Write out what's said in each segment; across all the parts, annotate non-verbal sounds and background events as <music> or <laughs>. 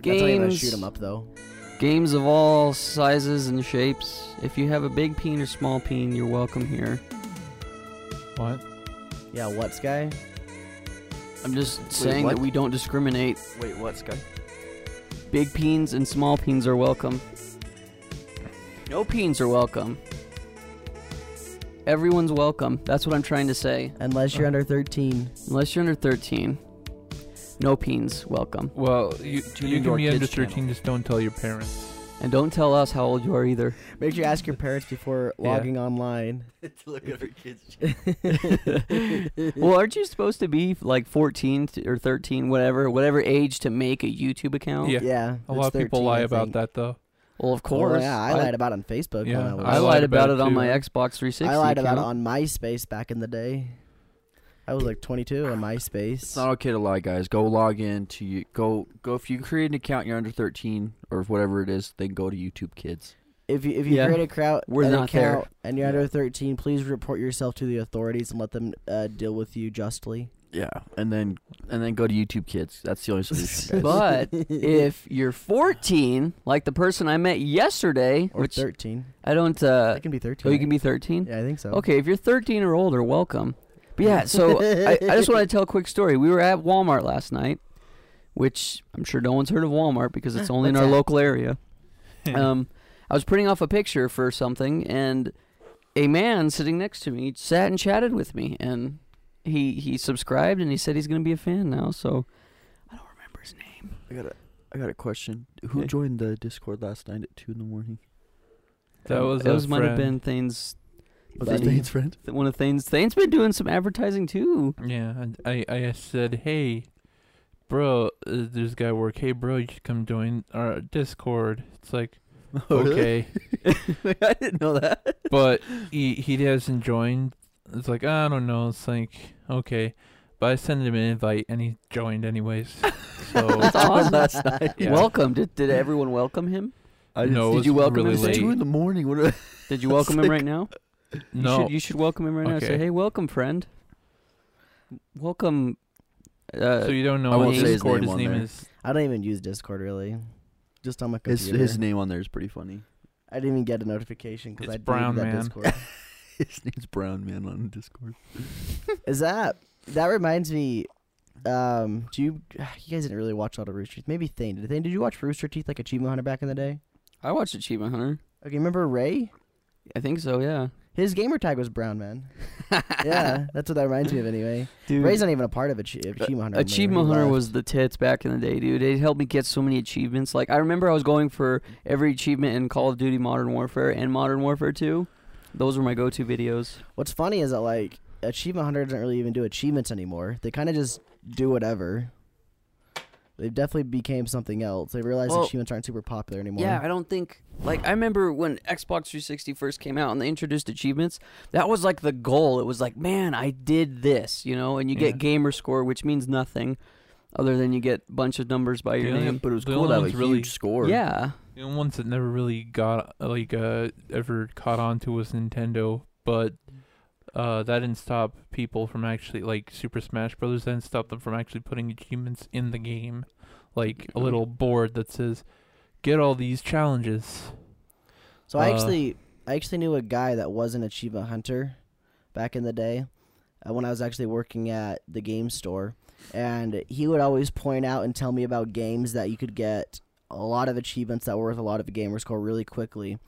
Games. shoot 'em up though. Games of all sizes and shapes. If you have a big peen or small peen, you're welcome here. What? Yeah, what Sky? I'm just saying what? that we don't discriminate. Wait, what, Sky? Big peens and small peens are welcome. No peens are welcome. Everyone's welcome. That's what I'm trying to say. Unless you're under 13. Unless you're under 13. No peens welcome. Well, you, Tune you into can be under 13, channel. just don't tell your parents. And don't tell us how old you are either. Make sure you ask your parents before <laughs> Yeah. logging online. <laughs> to look at our kids. <laughs> well, aren't you supposed to be like 14 or 13, whatever, whatever age to make a YouTube account? Yeah. Yeah. A lot of it's people lie about that, though. Well, of Oh, course. yeah, I, lied about it on Facebook. Yeah, when I, was, I lied about it on my Xbox 360. I lied about it on MySpace back in the day. I was like 22 on <sighs> MySpace. It's not okay to lie, guys. Go log in to you. Go go if you create an account, you're under 13 or whatever it is. Then go to YouTube Kids. If you if you Yeah, create a crowd we're an not there. and you're under 13, please report yourself to the authorities and let them uh, deal with you justly. Yeah, and then and then go to YouTube Kids. That's the only solution, <laughs> guys. But if you're 14, like the person I met yesterday, or which 13, I don't. Uh, I can be 13. oh, you can be 13. Yeah, I think so. Okay, if you're 13 or older, welcome. But yeah, <laughs> so I, I just want to tell a quick story. We were at Walmart last night, which I'm sure no one's heard of Walmart because it's only in What's our that? local area. <laughs> um, I was printing off a picture for something, and a man sitting next to me sat and chatted with me, and he he subscribed and he said he's gonna be a fan now. So I don't remember his name. I got a I got a question. Who Okay. joined the Discord last night at two in the morning? That was it a was might have been friend. Thane's. Was that Thane- Thane's friend? One of Thane's. Thane's been doing some advertising too. Yeah, and I, I said, hey, bro, uh, there's a guy at work. Hey, bro, you should come join our Discord. It's like, <laughs> okay. <laughs> I didn't know that. but he he hasn't joined. It's like, I don't know. It's like, okay. But I sent him an invite and he joined anyways. <laughs> So That's awesome. last night. Yeah. Welcome. Did did everyone welcome him? I No, it Did was you welcome really him It's late. two in the morning. What? are- Did you welcome him right now? You no, should, you should welcome him right now. Say, hey, welcome, friend. Welcome. Uh, so you don't know I what won't say his Discord name his on name there. is. I don't even use Discord really. Just on my His computer. his name on there is pretty funny. I didn't even get a notification because It's I deleted Brown that Man. Discord. <laughs> <laughs> His name's Brown Man on Discord. Is that that reminds me? Um, do you you guys didn't really watch a lot of Rooster Teeth? Maybe Thane did. Thane, did you watch Rooster Teeth like Achievement Hunter back in the day? I watched Achievement Hunter. Okay, remember Ray? I think so. Yeah. His gamer tag was Brown Man. <laughs> yeah, that's what that reminds me of anyway. Dude. Ray's not even a part of Achie- uh, Achievement Hunter. Achievement Hunter was the tits back in the day, dude. It helped me get so many achievements. Like I remember I was going for every achievement in Call of Duty Modern Warfare and Modern Warfare 2. Those were my go-to videos. What's funny is that like Achievement Hunter doesn't really even do achievements anymore. They kind of just do whatever. They definitely became something else. They realized Well, achievements aren't super popular anymore. Yeah, I don't think like I remember when Xbox 360 first came out and they introduced achievements. That was like the goal. It was like, man, I did this, you know. And you get Yeah. gamer score, which means nothing, other than you get a bunch of numbers by your only- name. But it was cool only to have a really- huge score. Yeah, The only ones that never really got like uh ever caught on to was Nintendo, but uh that didn't stop people from actually like Super Smash Brothers didn't stop them from actually putting achievements in the game, like a little board that says, "Get all these challenges." So I Uh, actually, I actually knew a guy that was an achievement hunter back in the day, uh, when I was actually working at the game store, and he would always point out and tell me about games that you could get a lot of achievements that were worth a lot of a gamer score really quickly.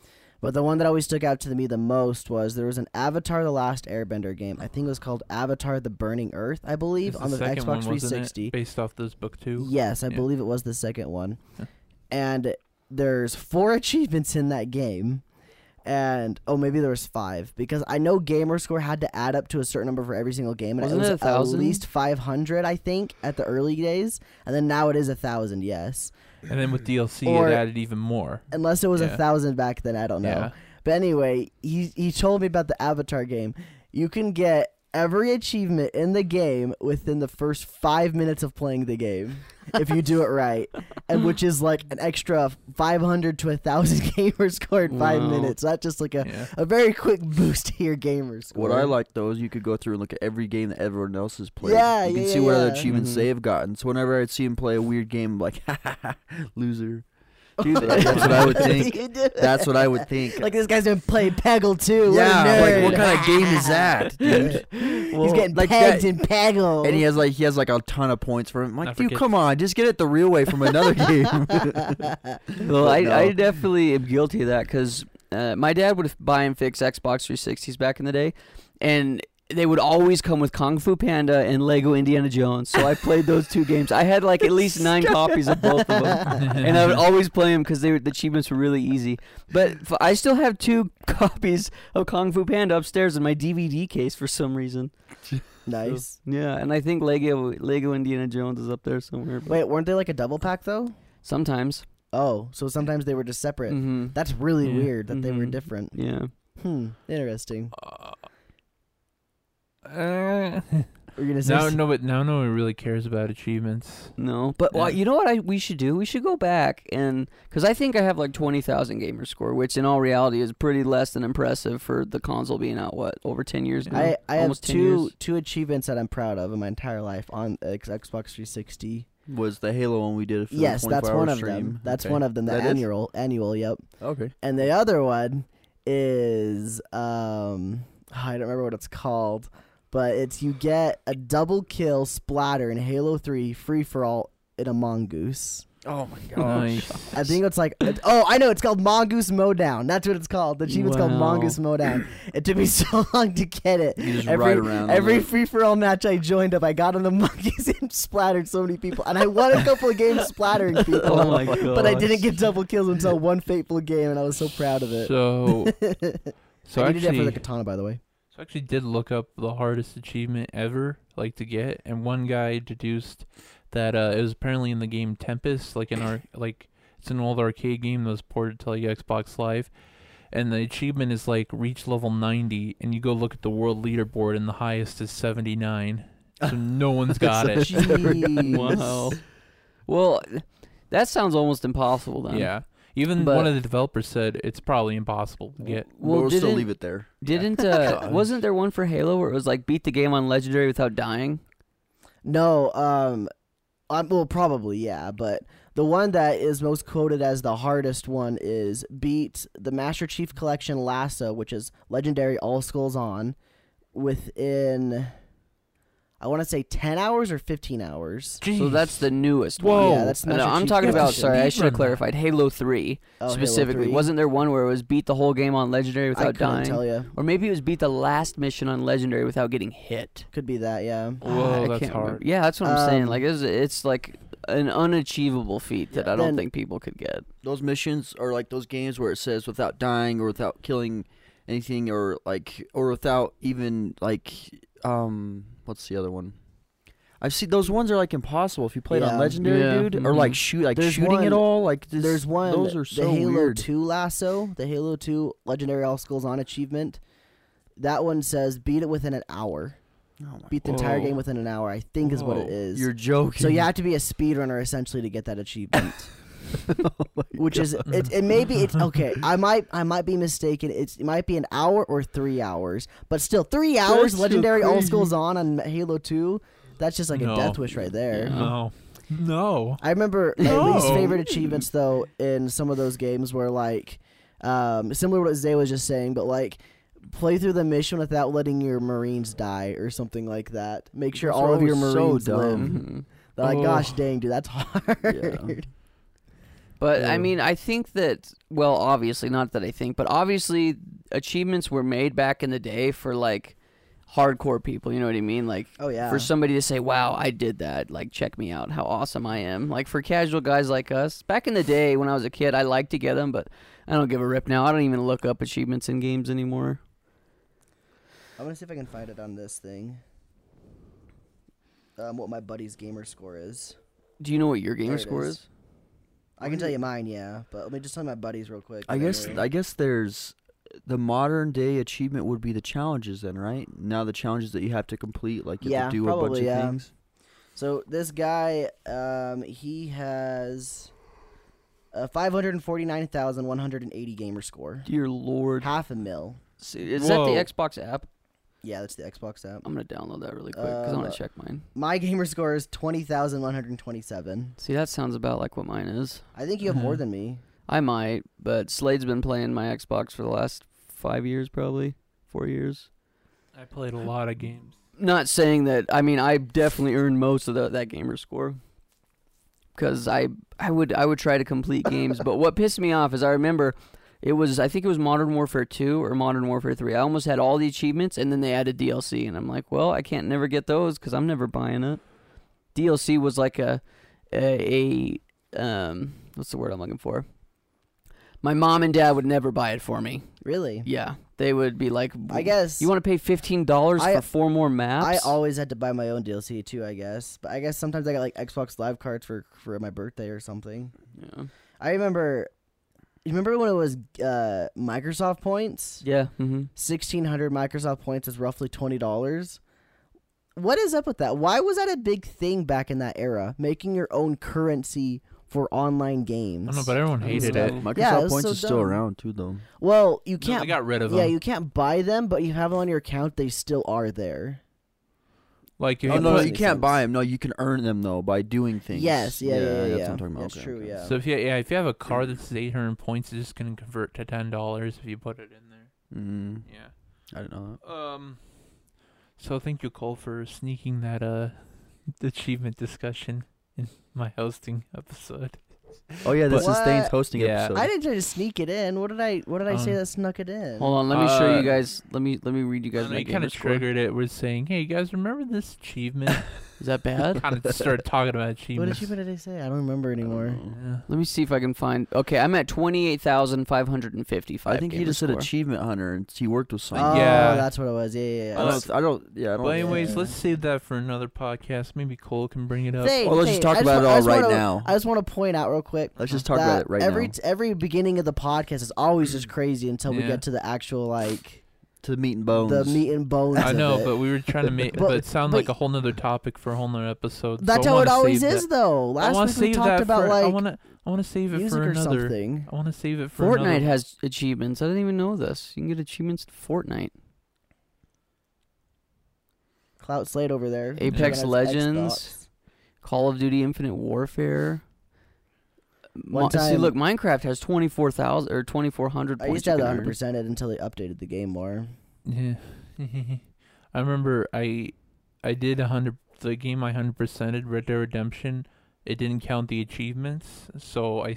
But the one that always stuck out to me the most was there was an Avatar: The Last Airbender game. I think it was called Avatar: The Burning Earth, I believe, on the, second Xbox one, wasn't it? 360. based off this book too. Yes, I Yeah. believe it was the second one. Huh. And there's four <laughs> achievements in that game. And oh, maybe there was five because I know gamer score had to add up to a certain number for every single game, and Wasn't it was it at least five hundred, I think, at the early days, and then now it is a thousand. Yes, And then with DLC, Or- it added even more. unless it was a thousand back then, I don't know. Yeah. But anyway, he he told me about the Avatar game. You can get every achievement in the game within the first five minutes of playing the game if you do it right. <laughs> and which is like an extra 500 to thousand <laughs> gamer score in five Wow. minutes. That's just like a, Yeah. a very quick <laughs> boost to your gamer score. What I like though is you could go through and look at every game that everyone else has played. Yeah, you can yeah, see yeah, what other yeah. achievements Mhm. they've gotten. So whenever I'd see him play a weird game, I'm like, <laughs> loser. Dude, <laughs> That's what I would think. That's what I would think. Like this guy's been playing Peggle too. What a yeah, like what kind of game is that, <laughs> dude? He's getting like pegged that- in Peggle. And he has like he has like a ton of points for him. I'm I like, dude, forget- come on, just get it the real way from another <laughs> game. Well, I, No. I definitely am guilty of that because uh, my dad would buy and fix Xbox 360s back in the day, and they would always come with Kung Fu Panda and Lego Indiana Jones. So I played those two games. I had like at least nine copies of both of them, <laughs> and I would always play them because they the achievements were really easy. But f- I still have two <laughs> copies of Kung Fu Panda upstairs in my DVD case for some reason. nice. Yeah, and I think Lego Lego Indiana Jones is up there somewhere. but Wait, weren't they like a double pack though? sometimes. Oh, so sometimes they were just separate. hmm That's really Yeah. weird that they were Mhm. different. Yeah. Hmm, interesting. Uh, uh, Were you gonna say? now, s- no, but now no one really cares about achievements. No, but well, Yeah. you know what I we should do? We should go back and because I think I have like twenty thousand gamer score, which in all reality is pretty less than impressive for the console being out what over ten years now. I, I have Almost 10 two years. two achievements that I'm proud of in my entire life on X- Xbox 360. Was the Halo one we did? For yes, that's 24 one hour of them. That's Okay. one of them. The That is? annual annual. Yep. Okay. And the other one is um <sighs> I don't remember what it's called, but it's you get a double kill splatter in Halo 3 free for all in a mongoose. Oh my <laughs> Nice. I think it's like it- oh I know it's called mongoose mowdown. That's what it's called. The achievement's called Wow. mongoose mowdown. <clears throat> It took me <laughs> so long to get it. You just every ride around. every free for all match I joined up, I got on the <laughs> monkeys and splattered so many people, and I won a couple of games splattering oh people. Oh my god! But I didn't get double kills until one fateful game, and I was so proud of it. So, so I needed it for the katana, by the way. So I actually did look up the hardest achievement ever, like to get, and one guy deduced that uh, it was apparently in the game Tempest, like in our <coughs> like it's an old arcade game that was ported to like Xbox Live, and the achievement is like reach level ninety, and you go look at the world leaderboard, and the highest is seventy nine. So <laughs> no one's got it. Jeez. <laughs> Wow. Well, that sounds almost impossible then. Yeah. Even But- one of the developers said it's probably impossible to get. Well, we'll still didn't- leave it there. Didn't <laughs> uh, Gosh. wasn't there one for Halo where it was like beat the game on legendary without dying? No, um, um, well, probably yeah, but the one that is most quoted as the hardest one is beat the Master Chief Collection LASO, which is legendary All Skulls on, within. I want to say ten hours or fifteen hours. So that's the newest Whoa. one. Yeah, that's No, I'm talking about. Collection. Sorry, I should have clarified. Halo Three Oh, Halo specifically. 3. Wasn't there one where it was beat the whole game on legendary I without couldn't dying? tell you. Or maybe it was beat the last mission on legendary without getting hit. Could be that, yeah. Whoa, I that's hard. remember. Yeah, that's what I'm saying. Um, Like it's, it's like an unachievable feat that Yeah, I don't think people could get. Those missions are like those games where it says without dying or without killing anything or like or without even like um what's the other one? I've seen those ones are like impossible if you play it on Yeah. legendary, Yeah, dude, or like mhm. shoot like There's shooting one- it all. Like this, There's one. Those are so the so Halo weird. 2 LASO, the Halo 2 Legendary All Skulls on achievement. That one says beat it within an hour. Oh my Beat the entire Whoa. game within an hour. I think is what it Whoa. is. You're joking. so you have to be a speedrunner essentially to get that achievement. <laughs> <laughs> Oh my Which is it, it may be it's okay. I might I might be mistaken. It's it might be an hour or three hours, but still three hours. That's Legendary All school's on on Halo Two. That's just like No. a death wish right there. Yeah. No. No. I remember my least favorite achievements though in some of those games were like um, similar to what Zay was just saying, but like play through the mission without letting your Marines die or something like that. Make sure Those all of your always so Marines dumb. live. Mhm. They're like, Oh. gosh dang, dude, that's <laughs> hard. But I mean, I think that well, obviously not that I think, but obviously achievements were made back in the day for like hardcore people. You know what I mean? Like Oh yeah. for somebody to say, "Wow, I did that!" Like, check me out, how awesome I am. Like for casual guys like us, back in the day when I was a kid, I liked to get them, but I don't give a rip now. I don't even look up achievements in games anymore. I'm gonna see if I can find it on this thing. Um, what my buddy's gamer score is. Do you know what your gamer score is. is? I can tell you mine, yeah, but let me just tell my buddies real quick. I guess we'll- I guess there's the modern day achievement would be the challenges then, right? Now the challenges that you have to complete, like you Yeah, have to do a bunch of yeah. things. So this guy, um, he has Uh, five hundred forty-nine thousand one hundred and eighty gamer score. Dear Lord. Half a mil. See, Is that the Xbox app? Yeah, that's the Xbox app. I'm gonna download that really quick because I want Uh, to check mine. My gamer score is twenty thousand one hundred twenty-seven. See, that sounds about like what mine is. I think you have more <laughs> than me. I might, but Slade's been playing my Xbox for the last five years, probably four years. I played a lot of games. Not saying that. I mean, I definitely earned most of the, that gamer score. Because I, I would, I would try to complete games, but what pissed me off is I remember, it was I think it was Modern Warfare Two or Modern Warfare Three. I almost had all the achievements, and then they added DLC, and I'm like, well, I can't never get those because I'm never buying it. DLC was like a, a, a, um, what's the word I'm looking for? My mom and dad would never buy it for me. Really? Yeah, they would be like, I guess you want to pay fifteen dollars for four more maps? I always had to buy my own DLC too. I guess, but I guess sometimes I got like Xbox Live cards for for my birthday or something. yeah. I remember. You remember when it was uh, Microsoft points? Yeah. Mm-hmm. Sixteen hundred Microsoft points is roughly twenty dollars. What is up with that? Why was that a big thing back in that era? Making your own currency for online games. I don't know, but everyone I hated it. Microsoft Yeah, it points so is still around too, though. well, you can't. they got rid of them. yeah, you can't buy them, but you have them on your account. They still are there. Like if Oh you no, put, you can't buy them. No, you can earn them though by doing things. Yes, yeah, yeah, yeah. that's yeah. what I'm talking about. That's Okay, true. okay. Yeah. So if you yeah if you have a car that's 800 points, it's just gonna convert to ten dollars if you put it in there. Mm, Yeah. I don't know that. Um. So thank you, Cole, for sneaking that uh <laughs> achievement discussion in my hosting episode. Oh yeah, this But- is Thane's hosting Yeah. episode. I didn't try to sneak it in. What did I? What did I say Um, that snuck it in? Hold on, let me show Uh, you guys. Let me let me read you guys don't know, my you gamer kind of score. triggered it. We're saying, hey, you guys, remember this achievement? <laughs> Is that bad? <laughs> kind of started talking about <laughs> What achievements. achievement did I say? I don't remember anymore. Yeah. Let me see if I can find. Okay, I'm at twenty eight thousand five hundred and fifty five. I think he just said achievement hunter, and he worked with Oh. Yeah. that's what it was. Yeah, yeah, yeah. I don't. I don't. Yeah, I don't. But anyways, yeah. let's save that for another podcast. Maybe Cole can bring it up. Thane, Well, let's Thane, just talk I about it wa- all I just right wanna- now. I just want to point out real quick. Let's just talk about that it right every now. every beginning of the podcast is always just crazy until we Yeah. get to the actual like To the meat and bones. the meat and bones. I know, it. but we were trying to <laughs> make, But- but, it sounded but- like a whole nother topic for a whole nother episode. that's I how it always is, that. though. Last week we talked that about for. like I want to. I want to save it music for or another. something. I want to save it for Fortnite another. has achievements. I didn't even know this. You can get achievements in Fortnite. Clout Slate over there. Apex Has Legends. Xbox. Call of Duty Infinite Warfare. One Mo- see, look, Minecraft has twenty four thousand or twenty four hundred I used to have you hundred earn. percent it until they updated the game more. Yeah. <laughs> I remember I I did a hundred the game I hundred percented Red Dead Redemption. It didn't count the achievements, so I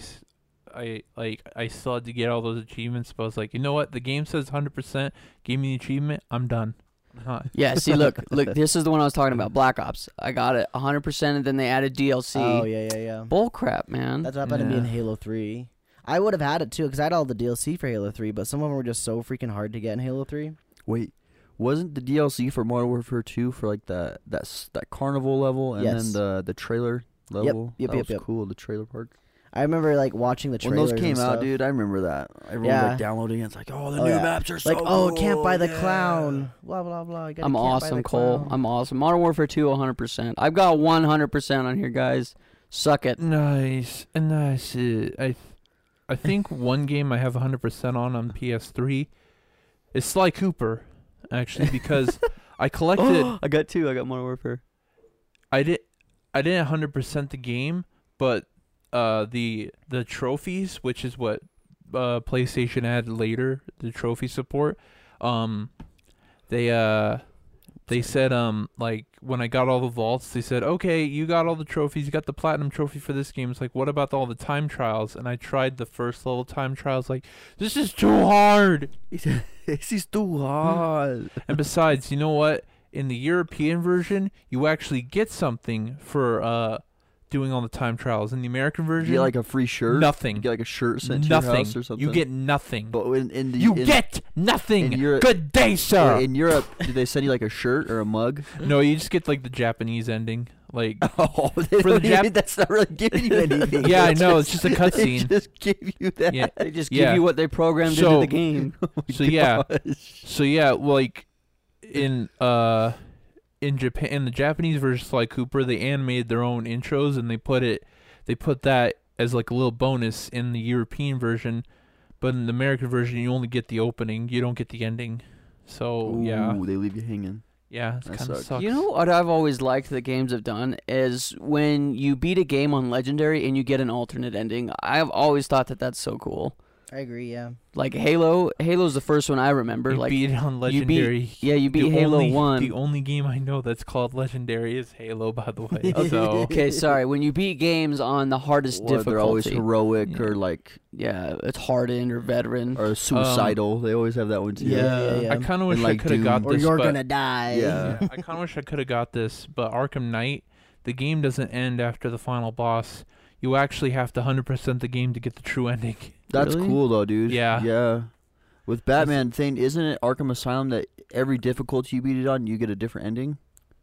I like I still had to get all those achievements. But I was like, you know what? The game says hundred percent. Give me the achievement. I'm done. I'm not- Yeah, see, look, <laughs> look. This is the one I was talking about. Black Ops. I got it hundred percent, and then they added DLC. Oh yeah, yeah, yeah. Bull crap, man. That's what happened to me in Halo Three. I would have had it too because I had all the DLC for Halo Three, but some of them were just so freaking hard to get in Halo Three. Wait, wasn't the DLC for Modern Warfare 2 for like that that that carnival level and Yes. then the the trailer level? yep, that yep, was yep. cool. The trailer park. I remember like watching the trailers. When trailers those came and out, stuff. dude, I remember that. Everyone Yeah. was like downloading it. It's like, oh, the Oh, new yeah. maps are so Like, oh, can't buy the cool, clown. Blah blah blah. You I'm awesome, Cole. clown. I'm awesome. Modern Warfare 2, 100%. I've got 100% on here, guys. Suck it. Nice, nice. Uh, I, I think <laughs> one game I have 100% on on PS3 is Sly Cooper, actually, because <laughs> I collected. <gasps> I got two. I got Modern Warfare. I did. I didn't 100% the game, but uh, the the trophies, which is what uh, PlayStation added later, the trophy support. Um, they uh, they said um like when I got all the vaults, they said okay, you got all the trophies, you got the platinum trophy for this game. It's like what about all the time trials? And I tried the first level time trials, like this is too hard. <laughs> this is too hard. <laughs> And besides, you know what? In the European version, you actually get something for uh doing all the time trials. In the American You version, get like a free shirt. nothing. You get like a shirt sent to nothing. your house or something. You get nothing. But in, in the you in, get nothing. in Europe- Good day, sir. in Europe, do they send you like a shirt or a mug? <laughs> no, you just get like the Japanese ending. Like <laughs> Oh, For the don't Jap- that's not really giving you <laughs> anything. Yeah, I They know, it's just a they cutscene. just give you that. yeah. They just Yeah. give you what they programmed So- into the game. So yeah. So yeah, like in uh in Japan in the Japanese version of Sly Cooper, they animated their own intros and they put it they put that as like a little bonus in the European version, but in the American version you only get the opening. You don't get the ending. So yeah, they leave you hanging. yeah, it that kind of sucks. sucks. You know what I've always liked the games have done is when you beat a game on Legendary and you get an alternate ending. I've always thought that that's so cool. I agree. Yeah. Like Halo, Halo's the first one I remember. you like beat it on you beat- Legendary. yeah, you beat the Halo only, 1. The only game I know that's called Legendary is Halo, by the way. <laughs> Okay, oh, so okay, sorry. When you beat games on the hardest difficulty, they're always heroic Yeah. or like yeah, it's hardened or veteran. or suicidal. Um, they always have that one too. Yeah, yeah, yeah. I kind of wish like I could have got Doom. Or this. you're but gonna die. Yeah. <laughs> I kind of wish I could have got this, but Arkham Knight, the game doesn't end after the final boss. You actually have to 100% the game to get the true ending. <laughs> That's Really? cool though, dude. Yeah. Yeah. With Batman thing, isn't it Arkham Asylum that every difficulty you beat it on, you get a different ending?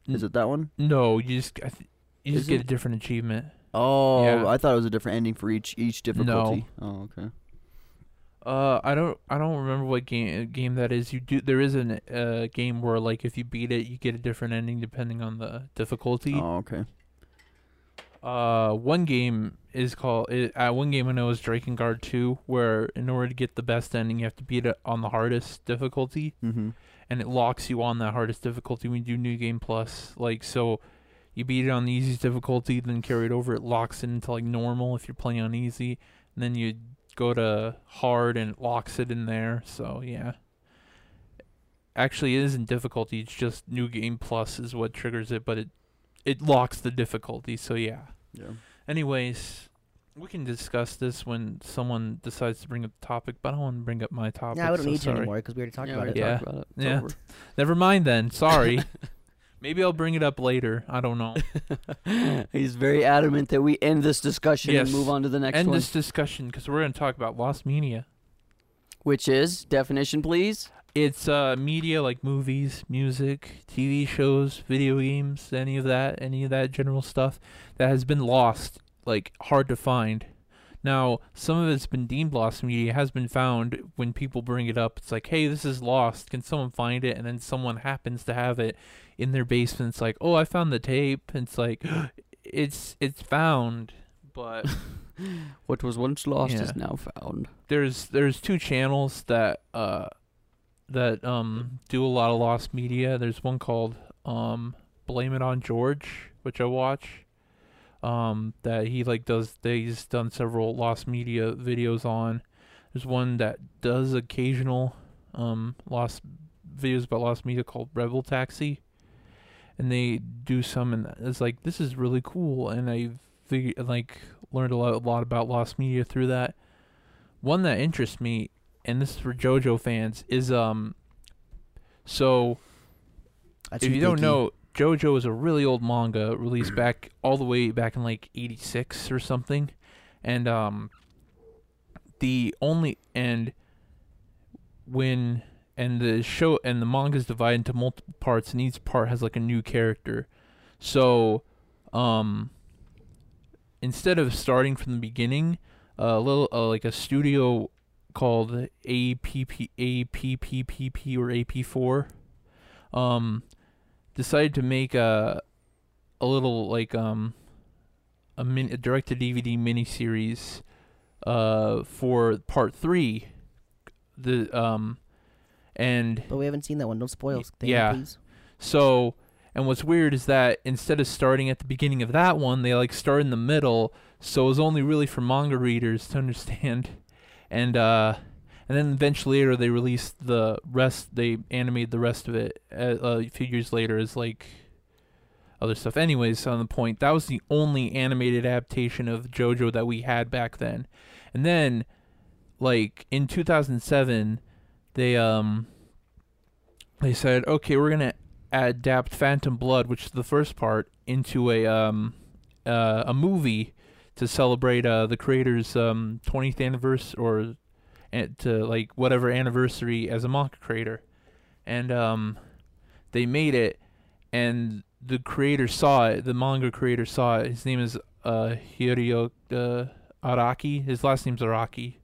Is it that one? No, you just I th- you just Is get a different achievement. Oh, Yeah. I thought it was a different ending for each each difficulty. Oh, okay. Uh, I don't I don't remember what game game that is. You do there is a uh, game where like if you beat it, you get a different ending depending on the difficulty. Oh, okay. Uh, one game is called it, uh, one game I know is Drakengard 2, where in order to get the best ending, you have to beat it on the hardest difficulty, Mm-hmm. and it locks you on that hardest difficulty when you do New Game Plus. Like so, you beat it on the easiest difficulty, then carry it over. It locks it into like normal if you're playing on easy, and then you go to hard and it locks it in there. So yeah. Actually, it isn't difficulty. It's just New Game Plus is what triggers it, but it it locks the difficulty. So yeah. Yeah. Anyways, we can discuss this when someone decides to bring up the topic, but I don't want to bring up my topic. Yeah, we don't so need to sorry. anymore because we already talked yeah, about it. Yeah. talked about it. It's Yeah. over. <laughs> Never mind then. Sorry. <laughs> Maybe I'll bring it up later. I don't know. <laughs> He's very adamant that we end this discussion Yes. and move on to the next End one, this discussion because we're going to talk about lost media. which is definition, please. It's uh, media like movies, music, TV shows, video games, any of that, any of that general stuff that has been lost, like hard to find. Now, some of it's been deemed lost media, has been found when people bring it up. It's like, hey, this is lost. Can someone find it? And then someone happens to have it in their basement. It's like, oh, I found the tape. And it's like, <gasps> it's it's found, but <laughs> What was once lost Yeah. is now found. there's there's two channels that uh that um do a lot of lost media. There's one called um Blame It on George, which I watch. Um that he like does he's done several lost media videos on. There's one that does occasional um lost videos about lost media called Rebel Taxi. And they do some and it's like this is really cool and I figured like learned a lot, a lot about lost media through that one that interests me, and this is for JoJo fans, is um. So That's if you don't know, JoJo is a really old manga released back <clears throat> all the way back in like '86 or something, and um. The only and when and the show and the manga is divided into multiple parts, and each part has like a new character. So, um, instead of starting from the beginning, a little uh, like a studio called APP APPPP or AP4 um decided to make a a little like um a min a direct to DVD miniseries uh for part 3 the um and But we haven't seen that one. Don't spoil. Y- yeah. Please. so, and what's weird is that instead of starting at the beginning of that one, they like start in the middle. So it was only really for manga readers to <laughs> understand, and uh, and then eventually later they released the rest. They animated the rest of it uh, a few years later as like other stuff. Anyways, on the point, that was the only animated adaptation of JoJo that we had back then, and then like in 2007, they um they said, okay, we're gonna adapt Phantom Blood, which is the first part, into a um uh, a movie to celebrate uh the creator's um 20th anniversary or to like whatever anniversary as a manga creator, and um they made it, and the creator saw it. The manga creator saw it. His name is uh uh, Araki. His last name's Araki.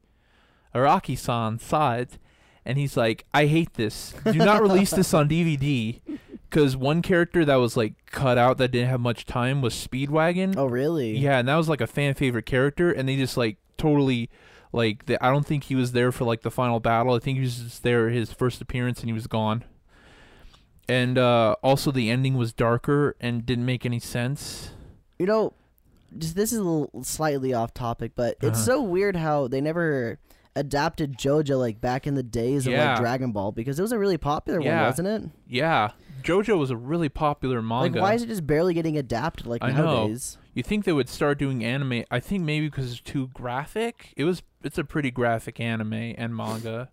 Araki-san saw it, and he's like, "I hate this. Do not release this on DVD because one character that was like cut out that didn't have much time was Speedwagon. Oh, really? Yeah, and that was like a fan favorite character, and they just like totally like the, I don't think he was there for like the final battle. I think he was just there his first appearance, and he was gone. And uh, also, the ending was darker and didn't make any sense. You know, just this is a little slightly off topic, but it's Uh-huh. so weird how they never adapted JoJo like back in the days of Yeah. like Dragon Ball because it was a really popular Yeah. one, wasn't it? Yeah, JoJo was a really popular Like, manga. why is it just barely getting adapted like I know. nowadays? You think they would start doing anime? I think maybe because it's too graphic. It was. It's a pretty graphic anime and manga,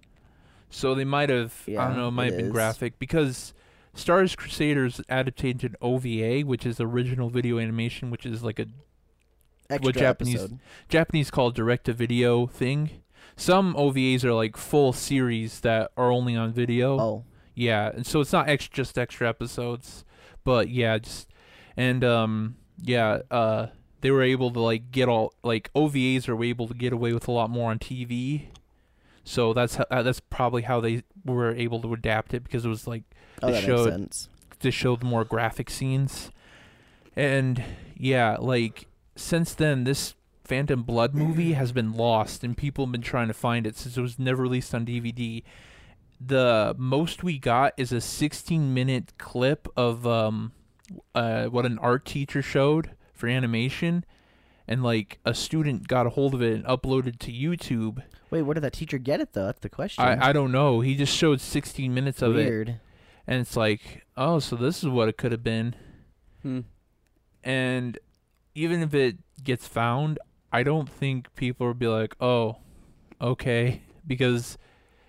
so they might have. I Yeah, don't know. It might it have been is. graphic because Stardust Crusaders adapted an OVA, which is original video animation, which is like a Extra Japanese- episode. Japanese called direct to video thing. Some OVAs are like full series that are only on video. Oh, Yeah, and so it's not ex- just extra episodes, but yeah, just and um yeah, uh they were able to like get all like OVAs are able to get away with a lot more on TV. So that's how, uh, that's probably how they were able to adapt it because it was like oh, They showed- makes sense. to show the more graphic scenes. And yeah, like since then this Phantom Blood movie has been lost and people have been trying to find it since it was never released on DVD. The most we got is a 16 minute clip of um uh what an art teacher showed for animation and like a student got a hold of it and uploaded to YouTube. Wait, where did that teacher get it though? That's the question. I I don't know. He just showed 16 minutes of it Weird. and it's like, "Oh, so this is what it could have been." Hmm. and even if it gets found, I don't think people would be like, "Oh, okay," <laughs> because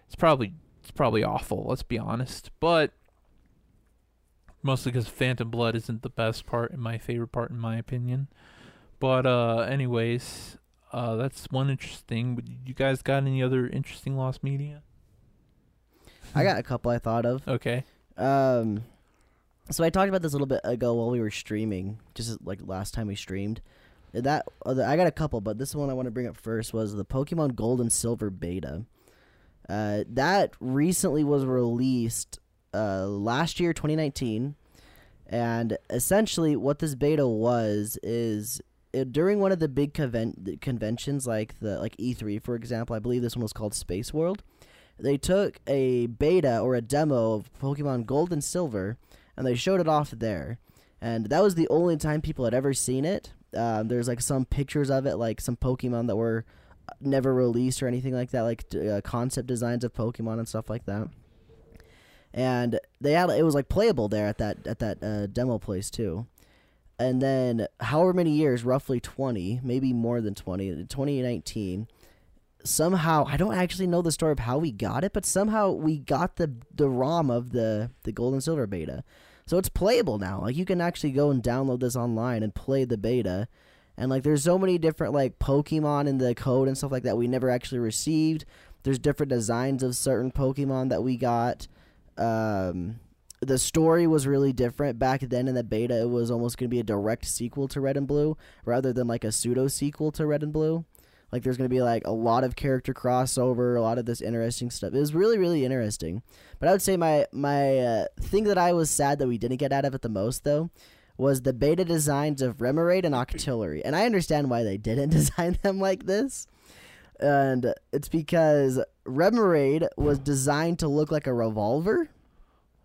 it's probably it's probably awful. Let's be honest, but mostly because Phantom Blood isn't the best part and my favorite part, in my opinion. But uh, anyways, uh, that's one interesting. But you guys got any other interesting lost media? I got a couple I thought of. Okay. Um, so I talked about this a little bit ago while we were streaming, just like last time we streamed. That uh, I got a couple, but this one I want to bring up first was the Pokemon Gold and Silver beta. Uh, that recently was released uh, last year, 2019, and essentially what this beta was is it, during one of the big conven- conventions like the like E3 for example, I believe this one was called Space World they took a beta or a demo of Pokemon Gold and Silver and they showed it off there. And that was the only time people had ever seen it. Um, there's like some pictures of it, like some Pokemon that were never released or anything like that, like uh, concept designs of Pokemon and stuff like that. And they had it was like playable there at that at that uh, demo place too. And then however many years, roughly 20, maybe more than 20, in 2019, somehow I don't actually know the story of how we got it, but somehow we got the the ROM of the the gold and silver beta. So it's playable now. Like you can actually go and download this online and play the beta. And like there's so many different like Pokemon in the code and stuff like that we never actually received. There's different designs of certain Pokemon that we got. Um the story was really different back then in the beta. It was almost going to be a direct sequel to Red and Blue rather than like a pseudo sequel to Red and Blue. Like there's gonna be like a lot of character crossover, a lot of this interesting stuff. It was really really interesting. But I would say my my uh, thing that I was sad that we didn't get out of it the most though was the beta designs of Remoraid and Octillery, and I understand why they didn't <laughs> design them like this. And it's because Remoraid was designed to look like a revolver,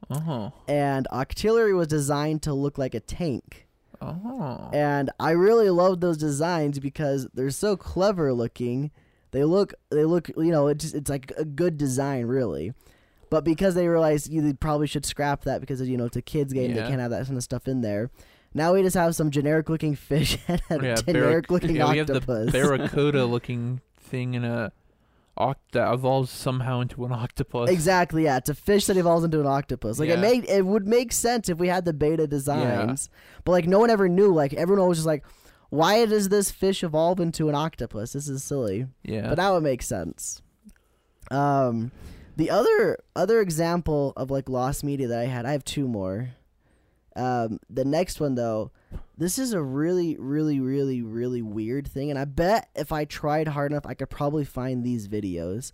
Oh. and Octillery was designed to look like a tank. Oh. and I really love those designs because they're so clever looking. They look, they look, you know, it's it's like a good design, really. But because they realized you probably should scrap that because you know it's a kids game, Yeah. they can't have that kind of stuff in there. Now we just have some generic looking fish <laughs> and a Yeah, generic looking yeah, we have the octopus. barracuda <laughs> looking thing in a oct- that evolves somehow into an <laughs> octopus. Exactly, yeah. It's a fish that evolves into an octopus. Like it Yeah. made it would make sense if we had the beta designs, but like no one ever knew. Like everyone was just like, "Why does this fish evolve into an octopus? This is silly." Yeah. But now it makes sense. Um, the other other example of like lost media that I had, I have two more. Um, the next one though, this is a really, really, really, really weird thing, and I bet if I tried hard enough, I could probably find these videos.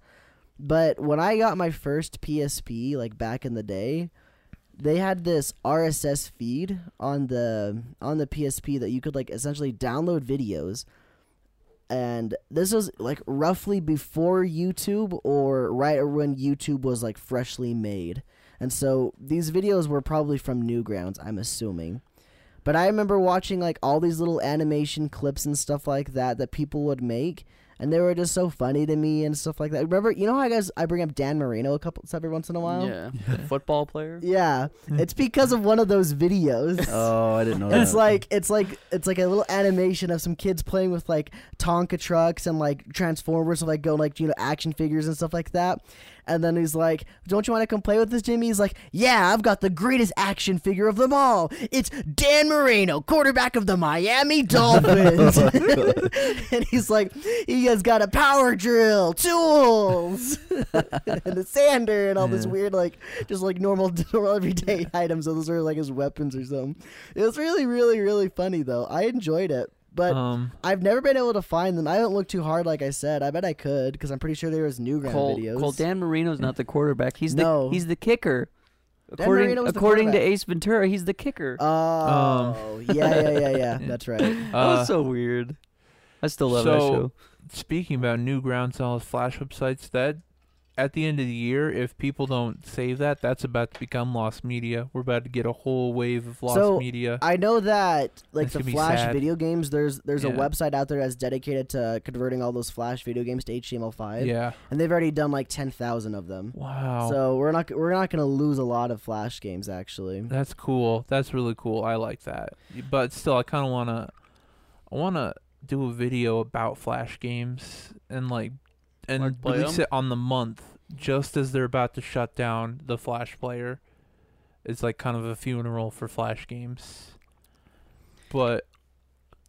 But when I got my first PSP, like back in the day, they had this RSS feed on the on the PSP that you could like essentially download videos. And this was like roughly before YouTube or right when YouTube was like freshly made. And so these videos were probably from Newgrounds, I'm assuming. But I remember watching like all these little animation clips and stuff like that that people would make, and they were just so funny to me and stuff like that. Remember, you know how I guys I bring up Dan Marino a couple every once in a while. Yeah, the football player. Yeah, <laughs> it's because of one of those videos. <laughs> Oh, I didn't know that. It's like it's like it's like a little animation of some kids playing with like Tonka trucks and like Transformers and like going like you know action figures and stuff like that. And then he's like, "Don't you want to come play with this, Jimmy?" He's like, "Yeah, I've got the greatest action figure of them all. It's Dan Marino, quarterback of the Miami <laughs> Dolphins." <laughs> and he's like, "He has got a power drill, tools, <laughs> and a sander, and all this weird like just like normal, normal everyday items. So those are like his weapons or something. It was really, really, really funny though. I enjoyed it, but um, I've never been able to find them. I haven't looked too hard, like I said. I bet I could because I'm pretty sure there was Newground Cole, videos. Cole Dan Marino's not the quarterback. He's No. the he's the kicker. Dan According Marino was the according to. Ace Ventura, he's the kicker. Oh, yeah, yeah, yeah, yeah. <laughs> That's right. that uh, was so weird. I still love that so- show. speaking about Newgrounds and all those Flash websites, that at the end of the year, if people don't save that, that's about to become lost media. We're about to get a whole wave of lost So, media. I know that like It's the Flash video games. There's there's a website out there that's dedicated to converting all those Flash video games to HTML5. yeah. and they've already done like ten thousand of them. Wow. So we're not we're not gonna lose a lot of Flash games actually. That's cool. That's really cool. I like that. But still, I kind of wanna, I wanna do a video about Flash games and like, and release it on the month just as they're about to shut down the Flash player. It's like kind of a funeral for Flash games. But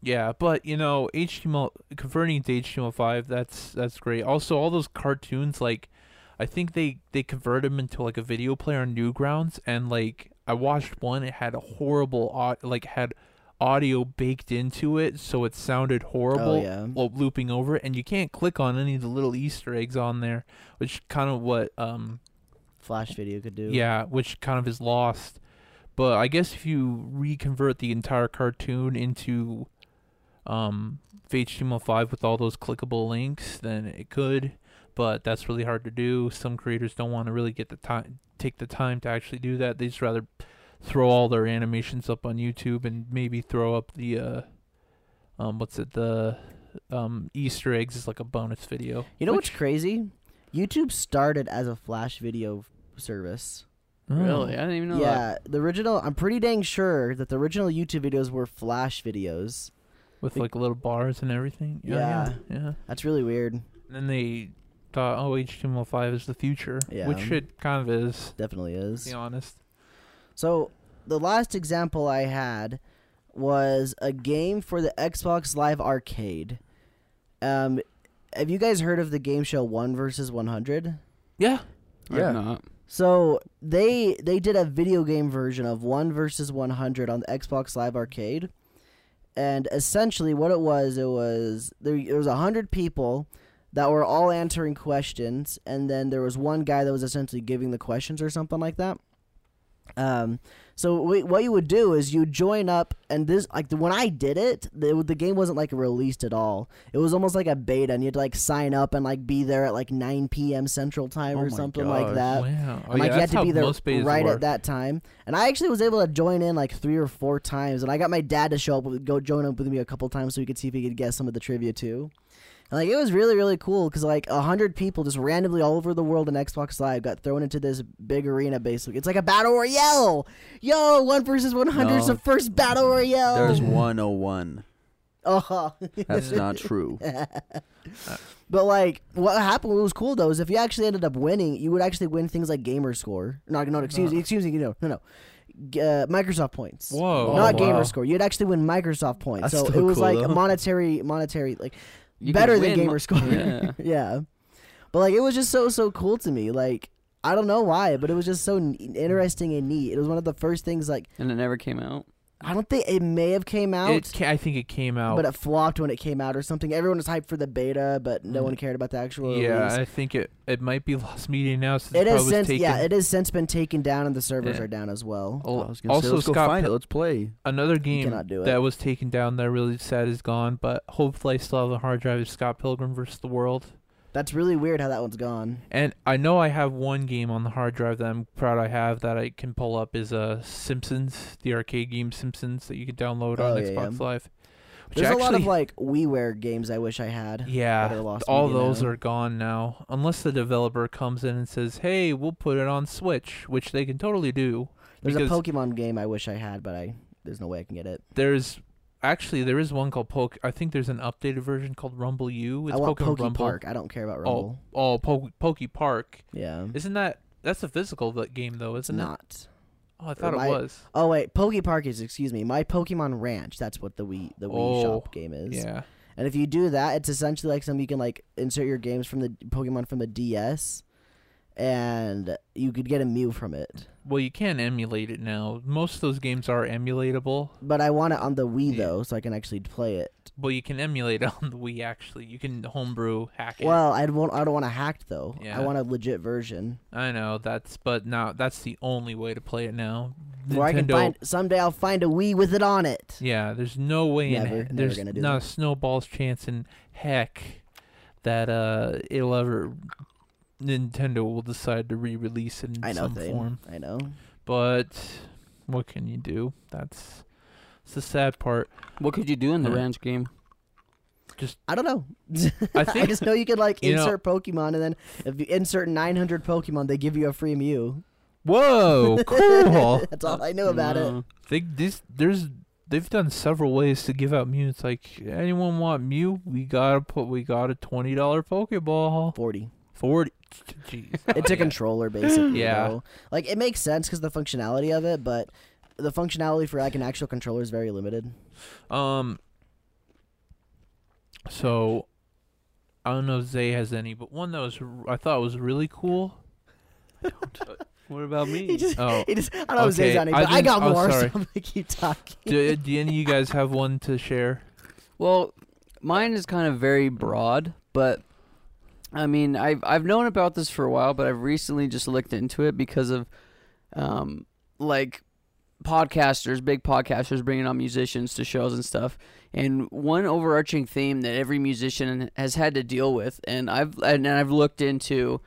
yeah, but you know, HTML converting to HTML5, that's that's great. Also, all those cartoons like I think they they convert them into like a video player on Newgrounds, and like I watched one, it had a horrible like had audio baked into it, so it sounded horrible Oh yeah. while looping over it, and you can't click on any of the little Easter eggs on there, which kind of what um Flash video could do. yeah, which kind of is lost. But I guess if you reconvert the entire cartoon into um HTML5 with all those clickable links, then it could. But that's really hard to do. Some creators don't want to really get the time, take the time to actually do that. They just rather throw all their animations up on YouTube and maybe throw up the uh, um, what's it, the um Easter eggs as like a bonus video. You know which- what's crazy? YouTube started as a Flash video f- service. Really, Oh. I didn't even know that. yeah, the original. I'm pretty dang sure that the original YouTube videos were Flash videos. with Be- like little bars and everything. Yeah, yeah. yeah. That's really weird. And then they thought, oh, HTML5 is the future, Yeah. which it kind of is. Definitely To is. be honest. So the last example I had was a game for the Xbox Live Arcade. Um, have you guys heard of the game show One versus One Hundred? Yeah. Yeah. not. So they they did a video game version of One versus One Hundred on the Xbox Live Arcade, and essentially what it was, it was there, there was a hundred people that were all answering questions, and then there was one guy that was essentially giving the questions or something like that. Um, so wh- what you would do is you join up, and this like the, when I did it, the, the game wasn't like released at all. It was almost like a beta, and you had to like sign up and like be there at like 9 p.m. Central Time Oh or my something like that. wow. Oh, And, like yeah, you had to be there right work. at that time. And I actually was able to join in like three or four times, and I got my dad to show up, with, go join up with me a couple times so he could see if he could guess some of the trivia too. And like it was really really cool because like a hundred people just randomly all over the world in Xbox Live got thrown into this big arena. Basically, it's like a battle royale. Yo, one versus one hundred is the first battle royale. There's 101. <laughs> Oh. That's not true. <laughs> But like, what happened? What was cool though is if you actually ended up winning, you would actually win things like gamer score. No, no, excuse me, excuse me, no, no, no, uh, Microsoft points. Whoa. not Oh, gamer wow. score. You'd actually win Microsoft points. That's so it was cool, like though. monetary, monetary, like You better than gamer score. Yeah. <laughs> yeah. But like, it was just so so cool to me. Like, I don't know why, but it was just so interesting and neat. It was one of the first things like And it never came out. I don't think it may have came out, It ca- I think it came out. but it flopped when it came out or something. Everyone was hyped for the beta, but no Mm. one cared about the actual yeah, release. I think it it might be <laughs> lost media now since It Pro is was since taken. yeah, has since been taken down and the servers Yeah. are down as well. Al- I was gonna also, say, let's go Scott find it. Let's play. Another game do it. that was taken down that really sad is gone, but hopefully I still have the hard drive is Scott Pilgrim versus the World. That's really weird how that one's gone. And I know I have one game on the hard drive that I'm proud I have that I can pull up is uh Simpsons, the arcade game Simpsons that you can download Oh, on yeah, Xbox yeah. Live. There's actually, a lot of like WiiWare games I wish I had. yeah, all those now. are gone now, unless the developer comes in and says, "Hey, we'll put it on Switch," which they can totally do. There's a Pokemon game I wish I had, but I there's no way I can get it. There's actually there is one called Poke. I think there's an updated version called Rumble U. It's I want Pokemon Poke Rumble. Park. I don't care about oh, Rumble. Oh, oh, po- Poke Park. Yeah, Isn't that that's a physical game though? Isn't it? not. Oh, I thought my- it was. Oh wait, Poke Park is excuse me. My Pokemon Ranch. That's what the Wii the Wii Oh, Shop game is. Yeah. And if you do that, it's essentially like something you can like insert your games from the Pokemon from the DS, and you could get a Mew from it. Well, you can emulate it now. Most of those games are emulatable. But I want it on the Wii Yeah. though, so I can actually play it. Well, you can emulate it <laughs> on the Wii. Actually, you can homebrew hack it. Well, I won't. I don't want a hacked though. Yeah. I want a legit version I know that's, but now that's the only way to play it now. where I can Nintendo- find someday. I'll find a Wii with it on it. Yeah, there's no way Never, in never there's do not a snowball's chance in heck that uh it'll ever Nintendo will decide to re-release it in I know some thing. form. I know. But what can you do? That's it's the sad part. What could you do in the uh, Yeah. ranch game? Just I don't know. I <laughs> I think just know you could like you know- insert Pokemon, and then if you insert 900 Pokemon, they give you a free Mew. Whoa, <laughs> cool. That's all I know about it. No. they this there's they've done several ways to give out Mew. It's like anyone want Mew? We gotta put we got a twenty dollar Pokeball. 40. Forty. Jeez. It's a Yeah. controller basically. Yeah. though. Like it makes sense because the functionality of it, but the functionality for like an actual controller is very limited. Um. So, I don't know if Zay has any, but one that was I thought was really cool. What about <laughs> me? He just, Oh, he just, I don't know if Zay's okay. on it, but I, didn't- got oh, more, sorry. so I'm gonna keep talking. do, do any of you guys have one to share? Well, mine is kind of very broad, but I mean, I've I've known about this for a while, but I've recently just looked into it because of, um, like podcasters, big podcasters bringing on musicians to shows and stuff. And one overarching theme that every musician has had to deal with, and I've and I've looked into